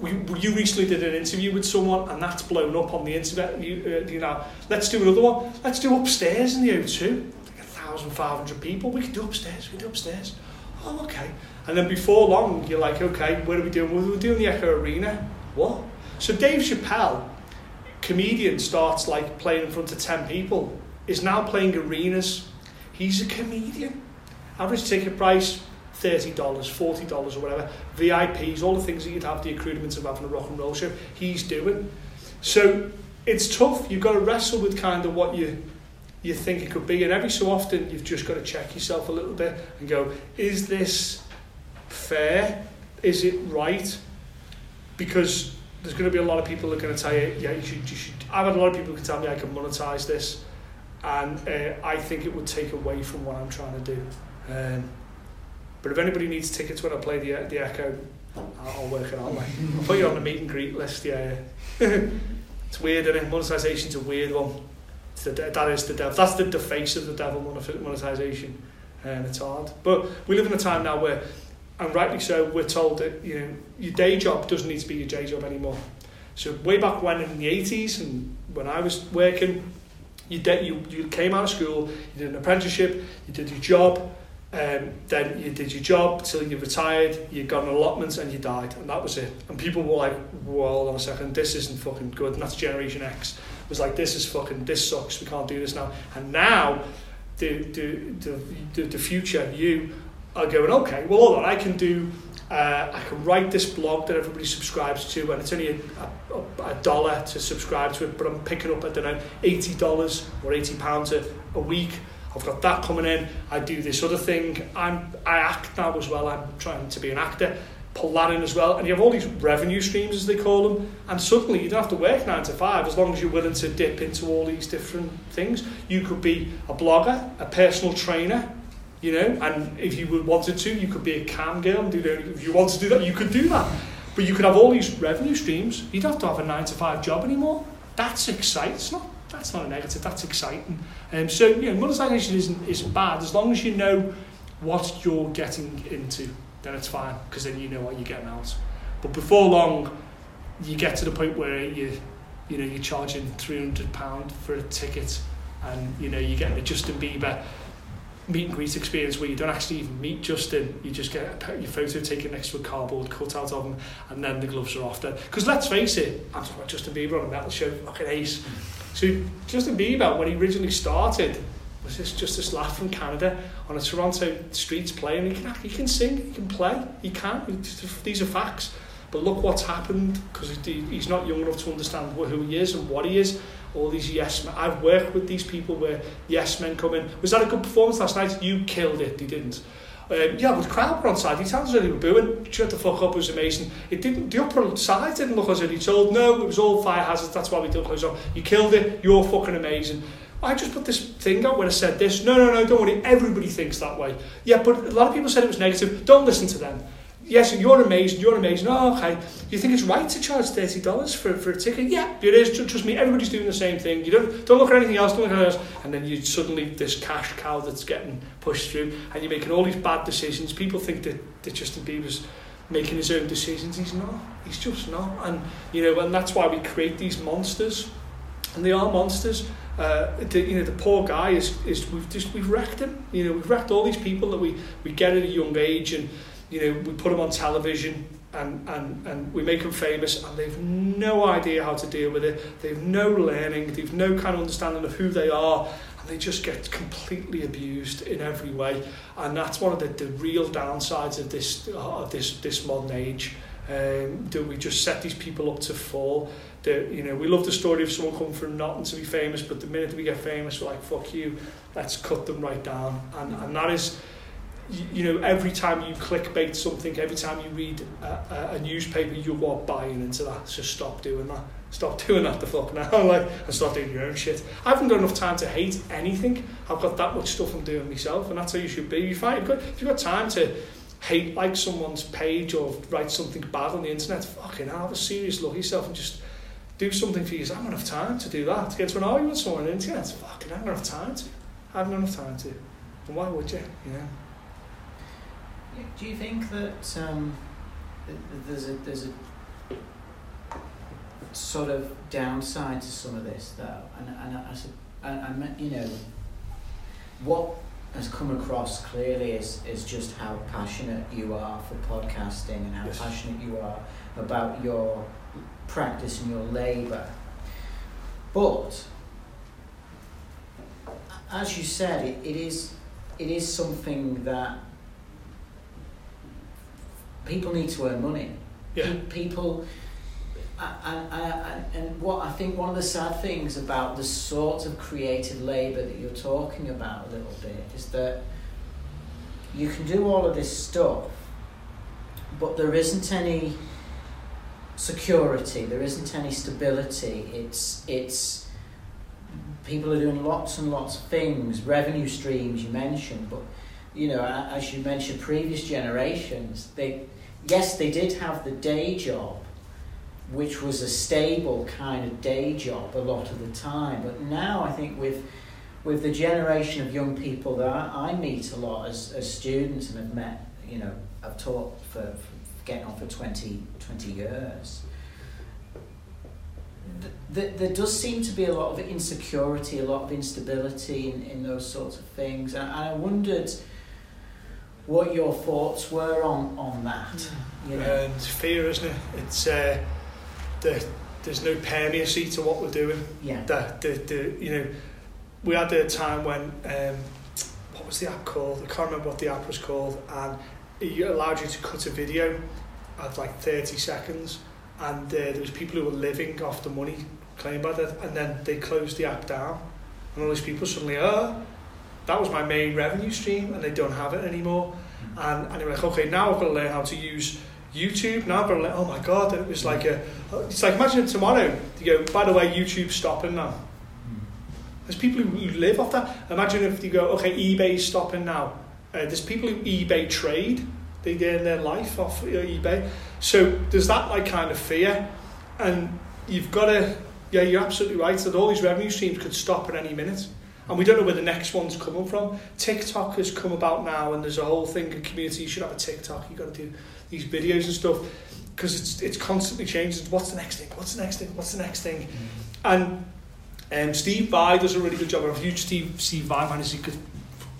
we, you recently did an interview with someone and that's blown up on the internet. You, uh, you know, let's do another one. Let's do upstairs in the O2. Like 1,500 people. We can do upstairs. We can do upstairs. Oh, okay. And then before long, you're like, okay, what are we doing? We're doing the Echo Arena. What? So Dave Chappelle comedian starts like playing in front of 10 people is now playing arenas. He's a comedian. Average ticket price $30, $40 or whatever. VIPs, all the things that you'd have the accoutrements of having a rock and roll show, he's doing. So it's tough. You've got to wrestle with kind of what you you think it could be. And every so often you've just got to check yourself a little bit and go, is this fair? Is it right? Because there's going to be a lot of people that are going to tell you, yeah, you should, you should. I've had a lot of people who tell me I can monetize this, and uh, I think it would take away from what I'm trying to do. Um, but if anybody needs tickets when I play the the Echo, I'll work it out. I'll put you on the meet and greet list. Yeah, it's weird, isn't it? Monetization's a weird one. It's the, that is the devil. That's the, the face of the devil. Monetization, and it's hard. But we live in a time now where and rightly so, we're told that you know your day job doesn't need to be your day job anymore. So way back when in the 80s and when I was working, you, de- you, you came out of school, you did an apprenticeship, you did your job, um, then you did your job till you retired, you got an allotment and you died, and that was it. And people were like, well, hold on a second, this isn't fucking good, and that's Generation X. It was like, this is fucking, this sucks, we can't do this now. And now, the, the, the, the, the future, you, are going, okay, well, hold on, I can do, uh, I can write this blog that everybody subscribes to, and it's only a, a, a dollar to subscribe to it, but I'm picking up, I don't know, $80 or £80 a, a week. I've got that coming in. I do this other thing. I'm, I act now as well. I'm trying to be an actor. Pull that in as well. And you have all these revenue streams, as they call them. And suddenly you don't have to work nine to five as long as you're willing to dip into all these different things. You could be a blogger, a personal trainer, you know. And if you wanted to, you could be a cam girl and do the. If you wanted to do that, you could do that. But you could have all these revenue streams. You'd have to have a nine to five job anymore. That's exciting. It's not. That's not a negative. That's exciting. Um, so you know, monetization isn't isn't bad as long as you know what you're getting into. Then it's fine because then you know what you're getting out. But before long, you get to the point where you you know you're charging three hundred pound for a ticket, and you know you're getting a Justin Bieber meet and greet experience where you don't actually even meet Justin. You just get your photo taken next to a cardboard cutout of him, and then the gloves are off. Then because let's face it, I'm talking about Justin Bieber on a metal show, fucking ace. Mm. So Justin Bieber, when he originally started, was this just this lad from Canada on a Toronto streets playing. He can he can sing, he can play, he can. These are facts. But look what's happened because he's not young enough to understand who he is and what he is. All these yes men. I've worked with these people where yes men come in. Was that a good performance last night? You killed it. They didn't. Um, yeah, but crowd were on side. He sounds really booing. Shut the fuck up. It was amazing. It didn't. The upper side didn't look as if he told. No, it was all fire hazards. That's why we didn't close off. You killed it. You're fucking amazing. I just put this thing out when I said this. No, no, no, don't worry. Everybody thinks that way. Yeah, but a lot of people said it was negative. Don't listen to them. Yes, you're amazing, you're amazing. Oh, okay. Do You think it's right to charge $30 for, for a ticket? Yeah, it is. Trust me, everybody's doing the same thing. You don't, don't look at anything else, don't look at anything else. And then you suddenly, this cash cow that's getting pushed through, and you're making all these bad decisions. People think that, that Justin Bieber's making his own decisions. He's not. He's just not. And, you know, and that's why we create these monsters. And they are monsters. Uh, the, you know, the poor guy is, is we've just, we've wrecked him. You know, we've wrecked all these people that we, we get at a young age and, you know, we put them on television and, and, and we make them famous and they've no idea how to deal with it. They've no learning, they've no kind of understanding of who they are and they just get completely abused in every way. And that's one of the, the real downsides of this, of this, this modern age. Um, that we just set these people up to fall. The, you know, we love the story of someone coming from nothing to be famous, but the minute we get famous, we're like, fuck you, let's cut them right down. And, and that is, you, you know, every time you clickbait something, every time you read a, a, a newspaper, you are buying into that. So stop doing that. Stop doing that the fuck now, like, and start doing your own shit. I haven't got enough time to hate anything. I've got that much stuff I'm doing myself, and that's how you should be. You find, if you've got, if you've got time to hate like someone's page or write something bad on the internet, fucking hell, have a serious look at yourself and just do something for yourself. I haven't enough time to do that. To get to an argument with someone on the internet, fucking I haven't enough time to. I haven't enough time to. And why would you? You know? Do you think that um, th- th- there's a there's a sort of downside to some of this though, and and I, I, I, you know what has come across clearly is is just how passionate you are for podcasting and how Yes. passionate you are about your practice and your labour, but as you said, it, it is it is something that people need to earn money. Yeah. Pe- People, and, and, and what I think one of the sad things about the sort of creative labour that you're talking about a little bit is that you can do all of this stuff, but there isn't any security, there isn't any stability. It's it's people are doing lots and lots of things, revenue streams you mentioned, but you know, as you mentioned, previous generations, they yes, they did have the day job, which was a stable kind of day job a lot of the time. But now I think with with the generation of young people that I, I meet a lot as, as students and have met, you know, I've taught for, for getting on for 20, 20 years. th- th- there does seem to be a lot of insecurity, a lot of instability in, in those sorts of things. And I wondered what your thoughts were on, on that. You know? And fear, isn't it? It's uh, the, there's no permeacy to what we're doing. yeah. The, the, the, you know, we had a time when, um, what was the app called? I can't remember what the app was called. And it allowed you to cut a video at like 30 seconds. And uh, there was people who were living off the money claimed by that. And then they closed the app down. And all these people suddenly, oh, that was my main revenue stream. And they don't have it anymore. And, and they were like, okay, now I've got to learn how to use YouTube. Now I've got to learn, oh my God, it was like a, it's like imagine tomorrow, you go, by the way, YouTube's stopping now. There's people who, live off that. Imagine if you go, okay, eBay's stopping now. Uh, there's people who eBay trade. They earn their life off uh, eBay. So there's that like kind of fear, and you've got to. Yeah, you're absolutely right that all these revenue streams could stop at any minute. And we don't know where the next one's coming from. TikTok has come about now, and there's a whole thing in community. You should have a TikTok. You've got to do these videos and stuff because it's it's constantly changing. What's the next thing? What's the next thing? What's the next thing? And um, Steve Vai does a really good job. I'm a huge Steve Steve Vai fan. He's a good,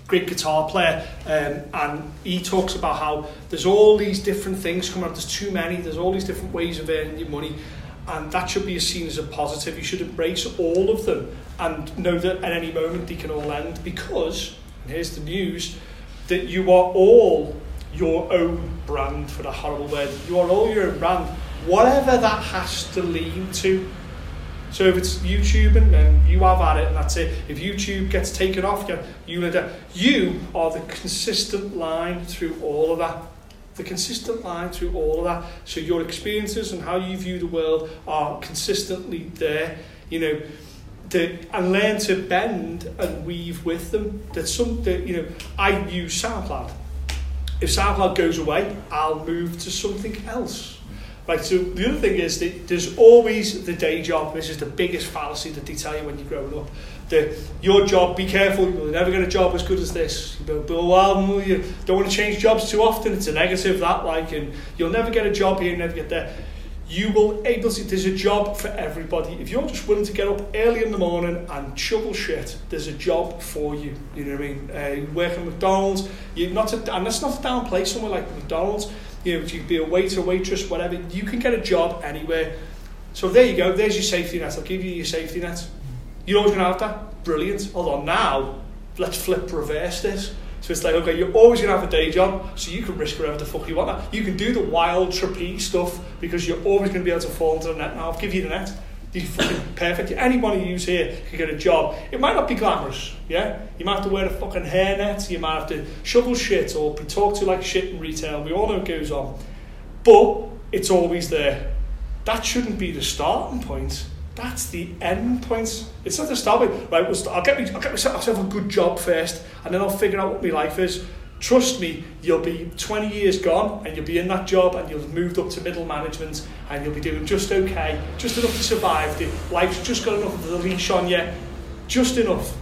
great guitar player, um, and he talks about how there's all these different things coming up. There's too many. There's all these different ways of earning your money, and that should be seen as a positive. You should embrace all of them and know that at any moment they can all end. Because here's the news that you are all your own brand for a horrible word. You are all your own brand, whatever that has to lean to. So if it's YouTube and then you have at it, and that's it. If YouTube gets taken off, you you you are the consistent line through all of that. The consistent line through all of that. So your experiences and how you view the world are consistently there. You know, the, and learn to bend and weave with them. That some, that you know, I use SoundCloud. If SoundCloud goes away, I'll move to something else. Right, so the other thing is that there's always the day job. This is the biggest fallacy that they tell you when you're growing up. The, your job, be careful, you'll never get a job as good as this. But, well, um, you don't want to change jobs too often. It's a negative, that, like, and you'll never get a job here, never get there. You will able to, there's a job for everybody. If you're just willing to get up early in the morning and shovel shit, there's a job for you. You know what I mean? Uh, work at McDonald's, You're not to, and that's not to downplay somewhere like McDonald's you know, you be a waiter, waitress, whatever, you can get a job anywhere. So there you go, there's your safety net. I'll give you your safety net. You're always going to have that. Brilliant. On, now, let's flip reverse this. So it's like, okay, you're always going to have a day job, so you can risk whatever the fuck you want. You can do the wild trapeze stuff because you're always going to be able to fall into the net now. I'll give you the net. You're fucking perfect. Anyone who use here can get a job. It might not be glamorous, yeah? You might have to wear a fucking hairnet, you might have to shovel shit or be talked to like shit in retail. We all know it goes on. But it's always there. That shouldn't be the starting point. That's the end point. It's not the start. Right, I'll get, me, I'll get myself a good job first and then I'll figure out what my life is trust me, you'll be 20 years gone and you'll be in that job and you'll have moved up to middle management and you'll be doing just okay, just enough to survive. The, life's just got enough of the leash on you, just enough.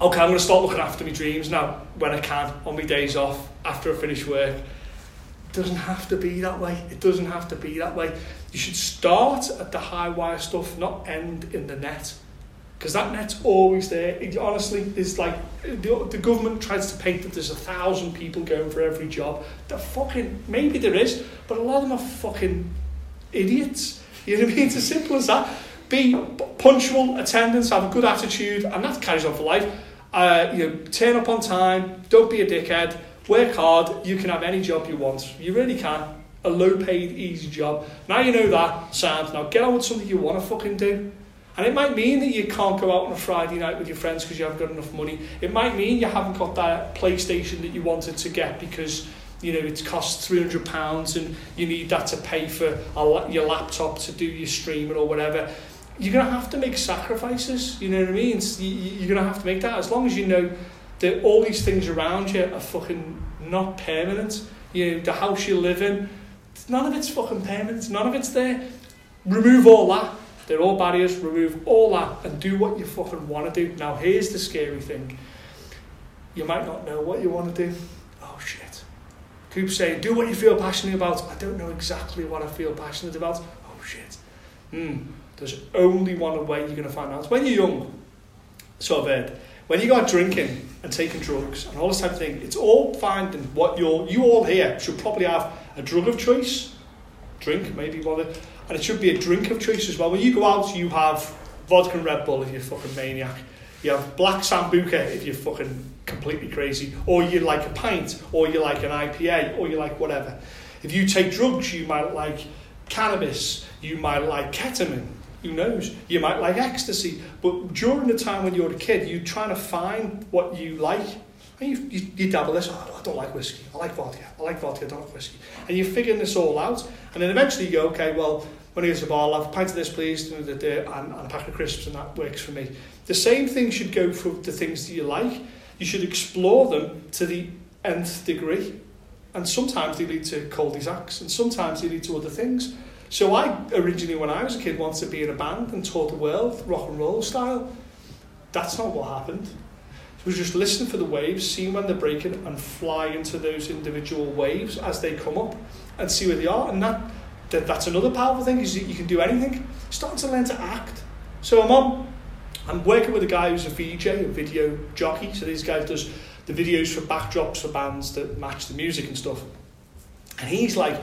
Okay, I'm going to start looking after my dreams now when I can, on my days off, after I finish work. It doesn't have to be that way. It doesn't have to be that way. You should start at the high wire stuff, not end in the net because that net's always there. It, honestly, is like the, the government tries to paint that there's a thousand people going for every job. The fucking maybe there is, but a lot of them are fucking idiots. You know what I mean? It's as simple as that. Be punctual, attendance, have a good attitude, and that carries on for life. Uh, you know, turn up on time. Don't be a dickhead. Work hard. You can have any job you want. You really can. A low-paid, easy job. Now you know that. Sound. Now get on with something you want to fucking do. And it might mean that you can't go out on a Friday night with your friends because you haven't got enough money. It might mean you haven't got that PlayStation that you wanted to get because you know it costs three hundred pounds and you need that to pay for a, your laptop to do your streaming or whatever. You're gonna have to make sacrifices. You know what I mean? you're gonna have to make that as long as you know that all these things around you are fucking not permanent. You know the house you live in, none of it's fucking permanent. None of it's there. Remove all that they're all barriers, remove all that and do what you fucking want to do. Now, here's the scary thing. You might not know what you want to do. Oh, shit. Coop saying, do what you feel passionate about. I don't know exactly what I feel passionate about. Oh, shit. Hmm. There's only one way you're going to find out. When you're young, so I've heard, when you go out drinking and taking drugs and all this type of thing, it's all fine and what you're, you all here should probably have a drug of choice, drink, maybe one and it should be a drink of choice as well. When you go out, you have vodka and Red Bull if you're fucking maniac. You have black Sambuca if you're fucking completely crazy, or you like a pint, or you like an IPA, or you like whatever. If you take drugs, you might like cannabis, you might like ketamine, who knows? You might like ecstasy, but during the time when you're a kid, you're trying to find what you like. And you, you, you dabble this, oh, I don't like whiskey, I like vodka, I like vodka, I don't like whiskey. And you're figuring this all out, and then eventually you go, okay, well, when he gets the ball, I'll have a pint of this, please, and, and a pack of crisps, and that works for me. The same thing should go for the things that you like. You should explore them to the nth degree. And sometimes they lead to cul-de-sacs, and sometimes they lead to other things. So I originally, when I was a kid, wanted to be in a band and tour the world, rock and roll style. That's not what happened. It was just listening for the waves, seeing when they're breaking, and fly into those individual waves as they come up, and see where they are. And that, that that's another powerful thing is you can do anything. Starting to learn to act. So I'm on. I'm working with a guy who's a VJ, a video jockey. So these guys does the videos for backdrops for bands that match the music and stuff. And he's like,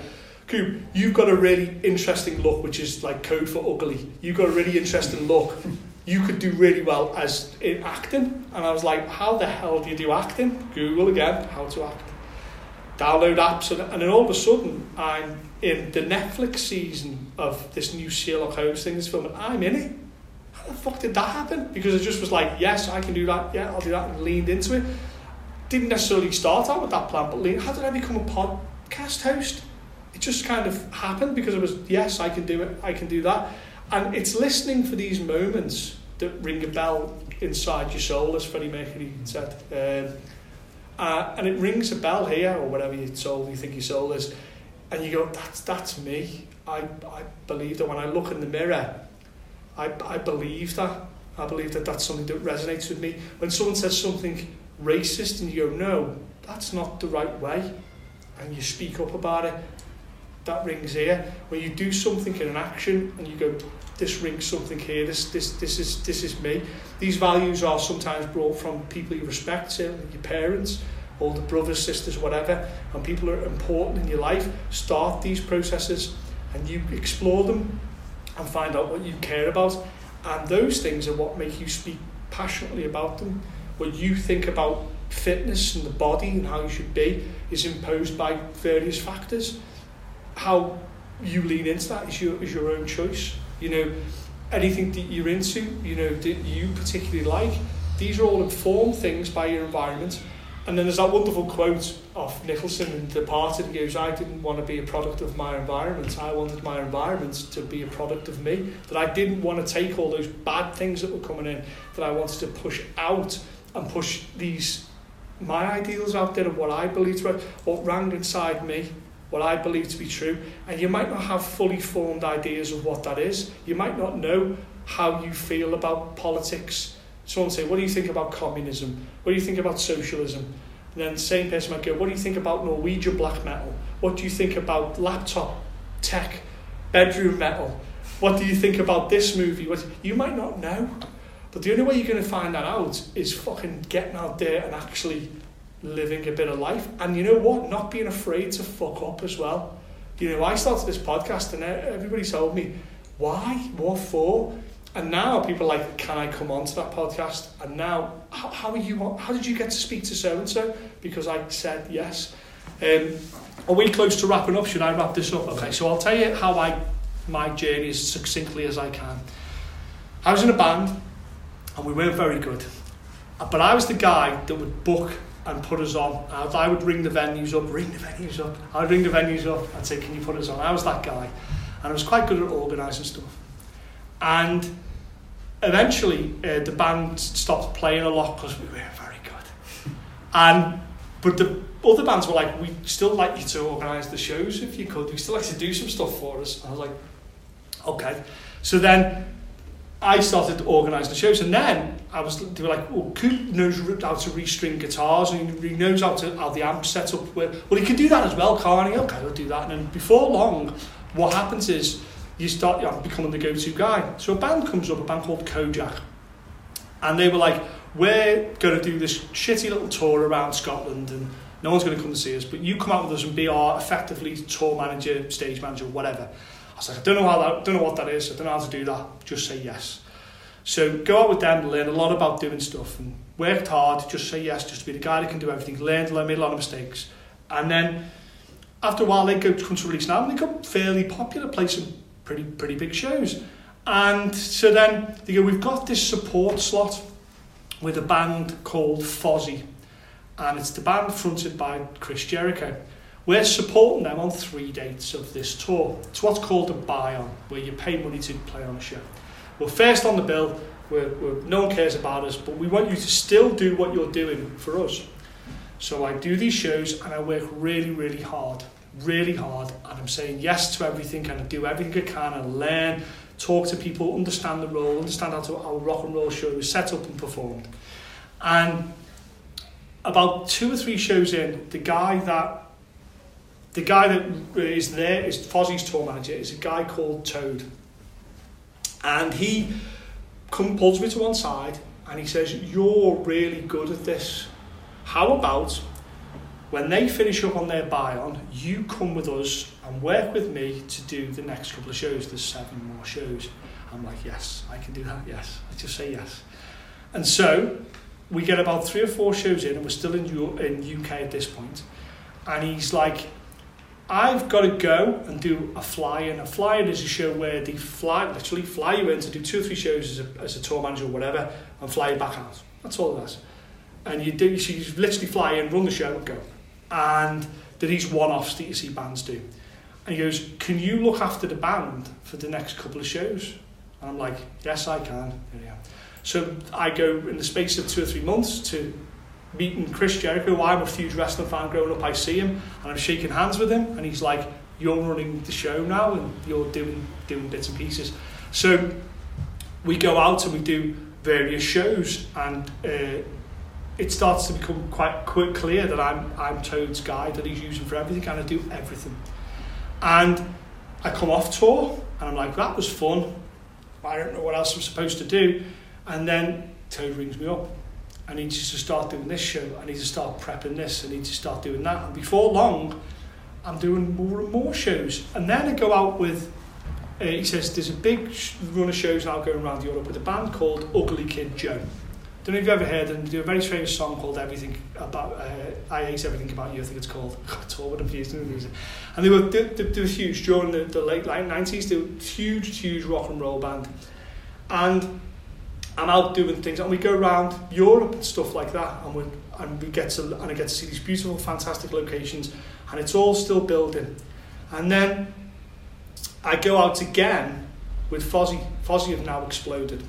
Coop, you've got a really interesting look, which is like code for ugly. You've got a really interesting look. You could do really well as in acting. And I was like, how the hell do you do acting? Google again, how to act. Download apps, and, and then all of a sudden, I'm in the Netflix season of this new Sherlock Holmes thing, this film, and I'm in it. How the fuck did that happen? Because I just was like, yes, I can do that. Yeah, I'll do that, and leaned into it. Didn't necessarily start out with that plan, but how did I become a podcast host? It just kind of happened because it was yes I can do it I can do that. And it's listening for these moments that ring a bell inside your soul as Freddie Mercury said. Um, uh, and it rings a bell here or whatever your soul you think your soul is and you go that's that's me. I, I believe that. When I look in the mirror I, I believe that. I believe that that's something that resonates with me. When someone says something racist and you go no that's not the right way and you speak up about it that rings here. When you do something in an action and you go, this rings something here, this, this, this, is, this is me. These values are sometimes brought from people you respect, your parents, older brothers, sisters, whatever, and people are important in your life. Start these processes and you explore them and find out what you care about. And those things are what make you speak passionately about them. What you think about fitness and the body and how you should be is imposed by various factors how you lean into that is your, is your own choice. You know, anything that you're into, you know, that you particularly like, these are all informed things by your environment. And then there's that wonderful quote of Nicholson in Departed. He goes, I didn't want to be a product of my environment. I wanted my environment to be a product of me. That I didn't want to take all those bad things that were coming in, that I wanted to push out and push these, my ideals out there of what I believed what rang inside me what I believe to be true, and you might not have fully formed ideas of what that is. You might not know how you feel about politics. Someone say, what do you think about communism? What do you think about socialism? And then the same person might go, what do you think about Norwegian black metal? What do you think about laptop tech, bedroom metal? What do you think about this movie? What, you might not know. But the only way you're going to find that out is fucking getting out there and actually living a bit of life. And you know what? Not being afraid to fuck up as well. You know, I started this podcast and everybody told me, why? What for? And now people are like, can I come on to that podcast? And now, how, how are you? How did you get to speak to so and so? Because I said yes. Um, are we close to wrapping up? Should I wrap this up? Okay, so I'll tell you how I my journey as succinctly as I can. I was in a band, and we weren't very good. But I was the guy that would book and put us on. I would ring the venues up, ring the venues up. I'd ring the venues up. I'd say, "Can you put us on?" I was that guy, and I was quite good at organising stuff. And eventually, uh, the band stopped playing a lot because we weren't very good. And but the other bands were like, "We still like you to organise the shows if you could. We still like to do some stuff for us." And I was like, "Okay." So then I started to organise the shows, and then I was they were like, "Well, Coop knows how to restring guitars, and he knows how to how the amp set up." With, well, he can do that as well, can't he? Okay, I'll do that. And then before long, what happens is you start you know, becoming the go-to guy. So a band comes up, a band called Kojak, and they were like, "We're going to do this shitty little tour around Scotland, and no one's going to come to see us, but you come out with us and be our effectively tour manager, stage manager, whatever." I was like, I don't know how that, don't know what that is. I don't know how to do that. Just say yes. So go out with them, learn a lot about doing stuff, and worked hard. Just say yes, just to be the guy that can do everything. Learned, learned, made a lot of mistakes, and then after a while they go to come to release now, and they got fairly popular, play some pretty pretty big shows. And so then they go, we've got this support slot with a band called Fozzy, and it's the band fronted by Chris Jericho. We're supporting them on three dates of this tour. It's what's called a buy-on, where you pay money to play on a show. We're first on the bill, we're, we're, no one cares about us, but we want you to still do what you're doing for us. So I do these shows and I work really, really hard, really hard. And I'm saying yes to everything and I do everything I can and learn, talk to people, understand the role, understand how to how a rock and roll show is set up and performed. And about two or three shows in, the guy that the guy that is there is Fozzy's tour manager is a guy called Toad. And he come, pulls me to one side and he says, You're really good at this. How about when they finish up on their buy-on, you come with us and work with me to do the next couple of shows. There's seven more shows. I'm like, yes, I can do that. Yes, I just say yes. And so we get about three or four shows in, and we're still in U- in UK at this point. And he's like, I've got to go and do a fly-in. A fly-in is a show where they fly, literally fly you in to do two or three shows as a, as a tour manager or whatever, and fly you back out. That's all it is. And you do, so you literally fly in, run the show, and go. And there these one-offs that you see bands do. And he goes, can you look after the band for the next couple of shows? And I'm like, yes, I can. So I go in the space of two or three months to meeting Chris Jericho. I'm a huge wrestling fan growing up. I see him and I'm shaking hands with him, and he's like, "You're running the show now, and you're doing doing bits and pieces." So we go out and we do various shows, and uh, it starts to become quite quite clear that I'm I'm Toad's guy that he's using for everything, and I do everything. And I come off tour, and I'm like, "That was fun." I don't know what else I'm supposed to do. And then Toad rings me up. I need you to start doing this show. I need to start prepping this. I need to start doing that. And before long, I'm doing more and more shows. And then I go out with, uh, he says, there's a big run of shows now going around Europe with a band called Ugly Kid Joe. Don't know if you've ever heard them. They do a very famous song called Everything About, uh, I Hate Everything About You, I think it's called. I tour with them for years, doing music. And they were, they, they, they were huge during the, the late, late 90s. They were huge, huge rock and roll band. And I'm out doing things, and we go around Europe and stuff like that, and we and we get to and I get to see these beautiful, fantastic locations, and it's all still building. And then I go out again with Fozzy. Fozzy have now exploded.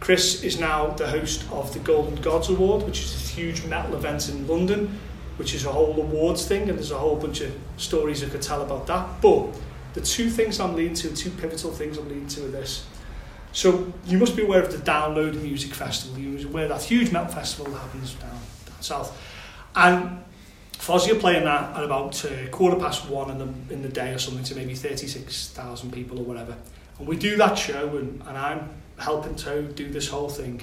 Chris is now the host of the Golden Gods Award, which is a huge metal event in London, which is a whole awards thing, and there's a whole bunch of stories I could tell about that. But the two things I'm leading to, two pivotal things I'm leading to are this. So you must be aware of the Download Music Festival. You're aware that huge metal festival that happens down, down south. And Fozzy are playing that at about uh, quarter past one in the, in the day or something to maybe 36,000 people or whatever. And we do that show and, and I'm helping to do this whole thing.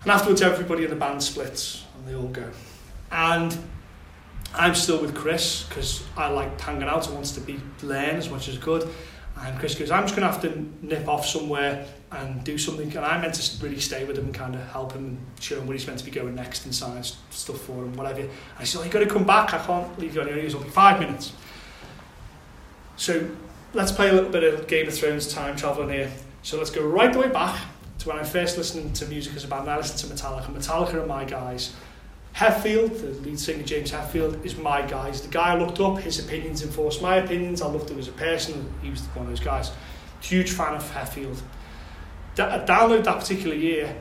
And afterwards everybody in the band splits and they all go. And I'm still with Chris because I like hanging out and wants to be learn as much as good. And Chris goes, I'm just going to have to nip off somewhere and do something. And I meant to really stay with him and kind of help him show him where he's meant to be going next and sign stuff for him, whatever. And I said, oh, you've got to come back. I can't leave you on your own. It'll be five minutes. So let's play a little bit of Game of Thrones time traveling here. So let's go right the way back to when I first listened to music as a band. I listened to Metallica. Metallica are my guys. Hetfield, the lead singer James Hetfield, is my guy. He's the guy I looked up. His opinions enforced my opinions. I loved him as a person. He was one of those guys. Huge fan of Hetfield. Da- I downloaded that particular year.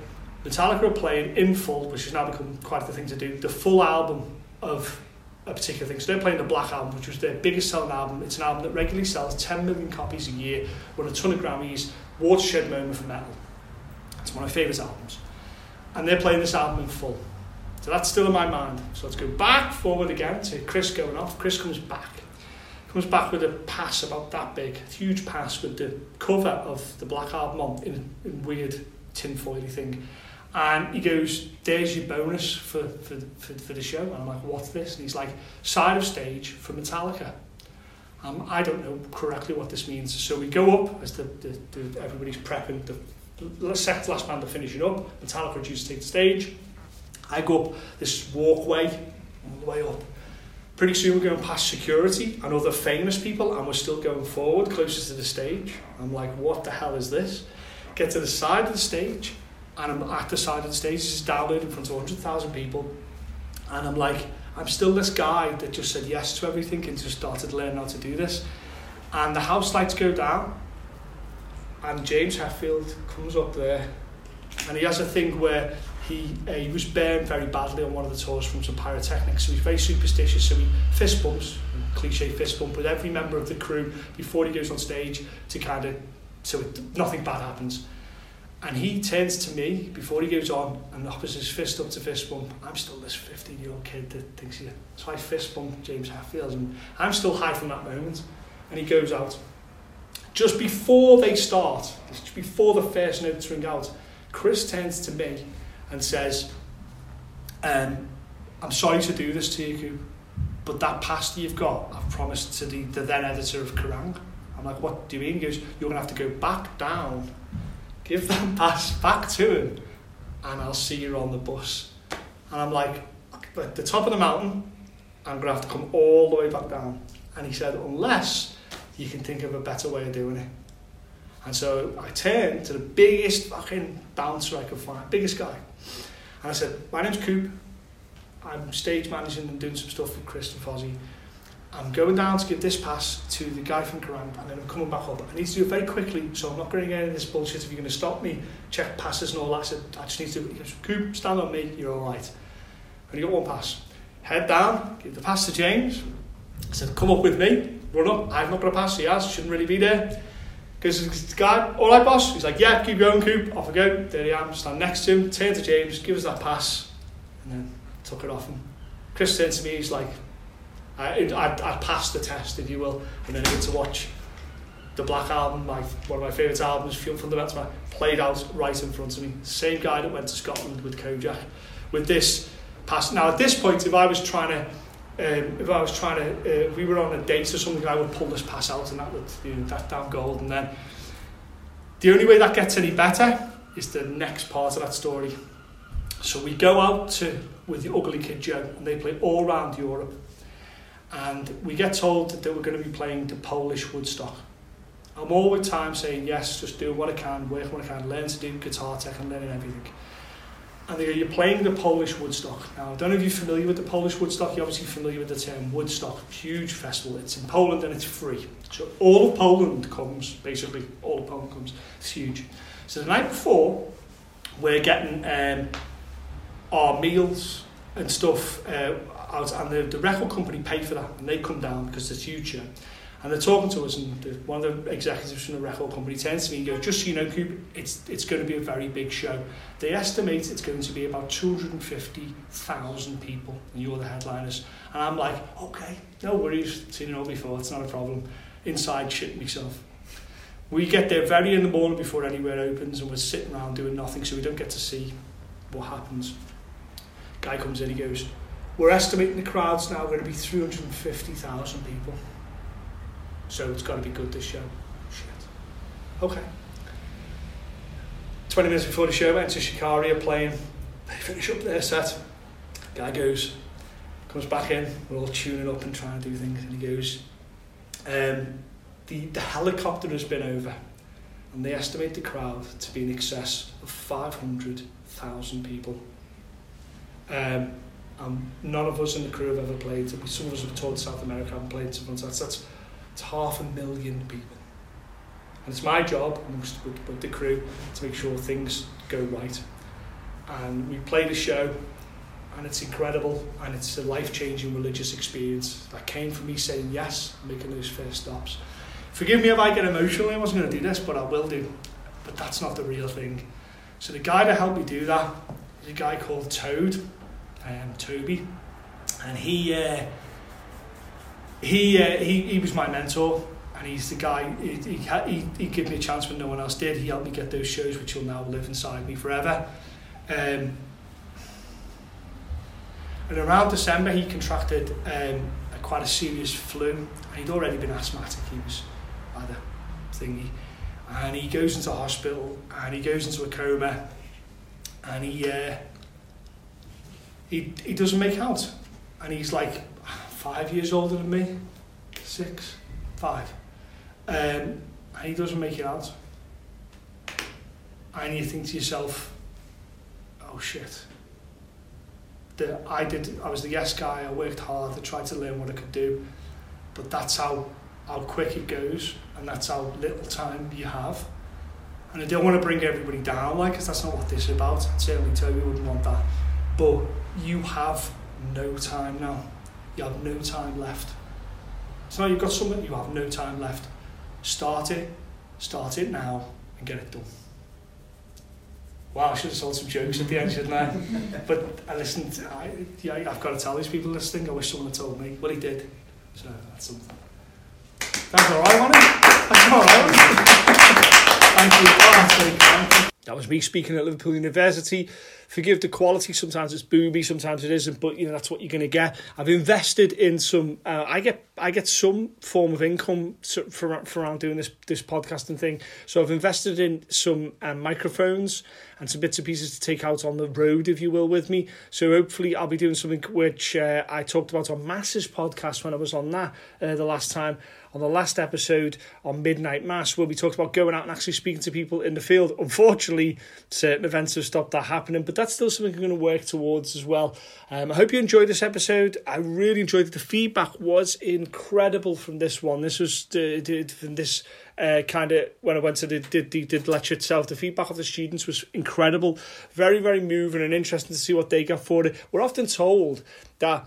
Metallica are playing in full, which has now become quite the thing to do, the full album of a particular thing. So they're playing the Black Album, which was their biggest selling album. It's an album that regularly sells 10 million copies a year, won a ton of Grammys, watershed moment for metal. It's one of my favourite albums. And they're playing this album in full. So that's still in my mind. So let's go back forward again to Chris going off. Chris comes back. Comes back with a pass about that big, huge pass with the cover of the Black Album on in, in weird tinfoily thing. And he goes, There's your bonus for, for, for, for the show. And I'm like, What's this? And he's like, Side of stage for Metallica. Um, I don't know correctly what this means. So we go up as the, the, the everybody's prepping. The, the second last band are finishing up. Metallica are to take the stage. I go up this walkway all the way up. Pretty soon we're going past security and other famous people, and we're still going forward, closer to the stage. I'm like, what the hell is this? Get to the side of the stage, and I'm at the side of the stage. This is downloaded in front of 100,000 people, and I'm like, I'm still this guy that just said yes to everything and just started learning how to do this. And the house lights go down, and James Hetfield comes up there, and he has a thing where he, uh, he was burned very badly on one of the tours from some pyrotechnics, so he's very superstitious, so he fist bumps, cliche fist bump with every member of the crew before he goes on stage to kind of, so it, nothing bad happens. And he turns to me before he goes on and offers his fist up to fist bump. I'm still this 15 year old kid that thinks he. So I fist bump James Hetfield and I'm still high from that moment. And he goes out. Just before they start, just before the first notes ring out, Chris turns to me and says, um, I'm sorry to do this to you, but that pasta you've got, I've promised to the, the then editor of Kerrang. I'm like, what do you mean? He goes, you're going to have to go back down, give that pass back to him, and I'll see you on the bus. And I'm like, at the top of the mountain, I'm going to have to come all the way back down. And he said, unless you can think of a better way of doing it. And so I turned to the biggest fucking bouncer I could find, biggest guy. And I said, my name's Coop. I'm stage managing and doing some stuff with Chris and Fozzy. I'm going down to give this pass to the guy from Kerrang and then I'm coming back up. I need to do it very quickly, so I'm not going to get any of this bullshit if you're going to stop me, check passes and all that. I said, I just need to, goes, Coop, stand on me, you're all right. And you got one pass. Head down, give the pass to James. I said, come up with me, run up. I've not got a pass, he has, shouldn't really be there. Goes the guy, all right, boss? He's like, yeah, keep going, Coop. Off I go. There I am, stand next to him, turn to James, give us that pass, and then took it off him. Chris turned to me, he's like, I, I, I passed the test, if you will, and then I get to watch the Black Album, my, one of my favourite albums, Fuel Fundamental, played out right in front of me. Same guy that went to Scotland with Kojak. With this pass. Now, at this point, if I was trying to um, if I was trying to, uh, we were on a date or something, I would pull this pass out and that would, you know, that down gold. And then the only way that gets any better is the next part of that story. So we go out to with the Ugly Kid Joe, and they play all around Europe. And we get told that were going to be playing the Polish Woodstock. I'm all the time saying yes, just do what I can, work what I can, learn to do guitar tech and learning everything. And you're playing the Polish Woodstock. Now, I don't know if you're familiar with the Polish Woodstock. You're obviously familiar with the term Woodstock. Huge festival. It's in Poland and it's free. So all of Poland comes, basically. All of Poland comes. It's huge. So the night before, we're getting um, our meals and stuff uh, out, and the, the record company pay for that, and they come down because it's huge. And they're talking to us, and the, one of the executives from the record company turns to me and goes, "Just so you know, Coop, it's it's going to be a very big show. They estimate it's going to be about 250,000 people, and you're the headliners." And I'm like, "Okay, no worries. Seen it all before. It's not a problem." Inside, shit myself. We get there very in the morning before anywhere opens, and we're sitting around doing nothing, so we don't get to see what happens. Guy comes in, he goes, "We're estimating the crowd's now going to be 350,000 people." So it's got to be good this show. Shit. Okay. 20 minutes before the show, enter Shikari are playing. They finish up their set. Guy goes, comes back in. We're all tuning up and trying to do things. And he goes, um, the, the helicopter has been over. And they estimate the crowd to be in excess of 500,000 people. Um, and none of us in the crew have ever played. Some of us have toured South America and played some that's, half a million people. And it's my job amongst with the crew to make sure things go right. And we play the show, and it's incredible, and it's a life-changing religious experience that came from me saying yes, making those first stops. Forgive me if I get emotional, I wasn't going to do this, but I will do. But that's not the real thing. So the guy that helped me do that is a guy called Toad, um, Toby, and he uh, he, uh, he he was my mentor, and he's the guy. He, he, he, gave me a chance when no one else did. He helped me get those shows, which will now live inside me forever. Um, and around December, he contracted um, a, quite a serious flu, and he'd already been asthmatic. He was had a thingy, and he goes into hospital, and he goes into a coma, and he uh, he he doesn't make out, and he's like five years older than me, six, five, um, and he doesn't make it out. And you think to yourself, oh shit. The, I did. I was the yes guy. I worked hard. I tried to learn what I could do, but that's how how quick it goes, and that's how little time you have. And I don't want to bring everybody down, like, because that's not what this is about. Certainly, Toby wouldn't want that. But you have no time now. You have no time left. So now you've got something, you have no time left. Start it, start it now, and get it done. Wow, I should have told some jokes at the end, shouldn't I? but I listened, to, I, yeah, I've got to tell these people listening, I wish someone had told me. Well, he did. So that's something. That's all right, wasn't it? That's all right, wasn't it? Thank you. Oh, that's very kind. That was me speaking at Liverpool University. Forgive the quality. Sometimes it's booby, sometimes it isn't. But you know that's what you're going to get. I've invested in some. Uh, I get I get some form of income for for around doing this this podcasting thing. So I've invested in some um, microphones and some bits and pieces to take out on the road, if you will, with me. So hopefully I'll be doing something which uh, I talked about on Mass's podcast when I was on that uh, the last time on the last episode on Midnight Mass, where we talked about going out and actually speaking to people in the field. Unfortunately, certain events have stopped that happening, but that's still something I'm going to work towards as well. Um, I hope you enjoyed this episode. I really enjoyed it. The feedback was incredible from this one. This was uh, from this uh, kind of when I went to the, the, the, the lecture itself, the feedback of the students was incredible. Very, very moving and interesting to see what they got for it. We're often told that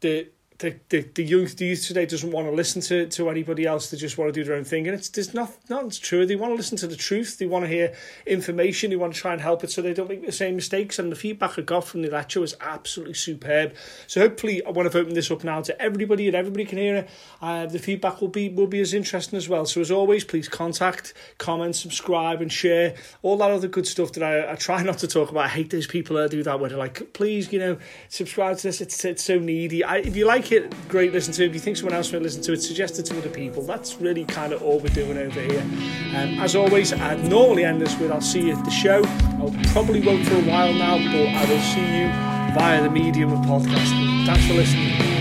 the the, the, the youth the youth today doesn't want to listen to, to anybody else. They just want to do their own thing, and it's there's not not true. They want to listen to the truth. They want to hear information. They want to try and help it so they don't make the same mistakes. And the feedback I got from the lecture was absolutely superb. So hopefully, I want to open this up now to everybody, and everybody can hear it. Uh, the feedback will be will be as interesting as well. So as always, please contact, comment, subscribe, and share all that other good stuff that I, I try not to talk about. I hate those people that do that where they're like, please, you know, subscribe to this. It's it's so needy. I, if you like it, great listen to. it. If you think someone else might listen to it, suggest it to other people. That's really kind of all we're doing over here. Um, as always, I'd normally end this with I'll see you at the show. I probably won't for a while now, but I will see you via the medium of podcasting. Thanks for listening.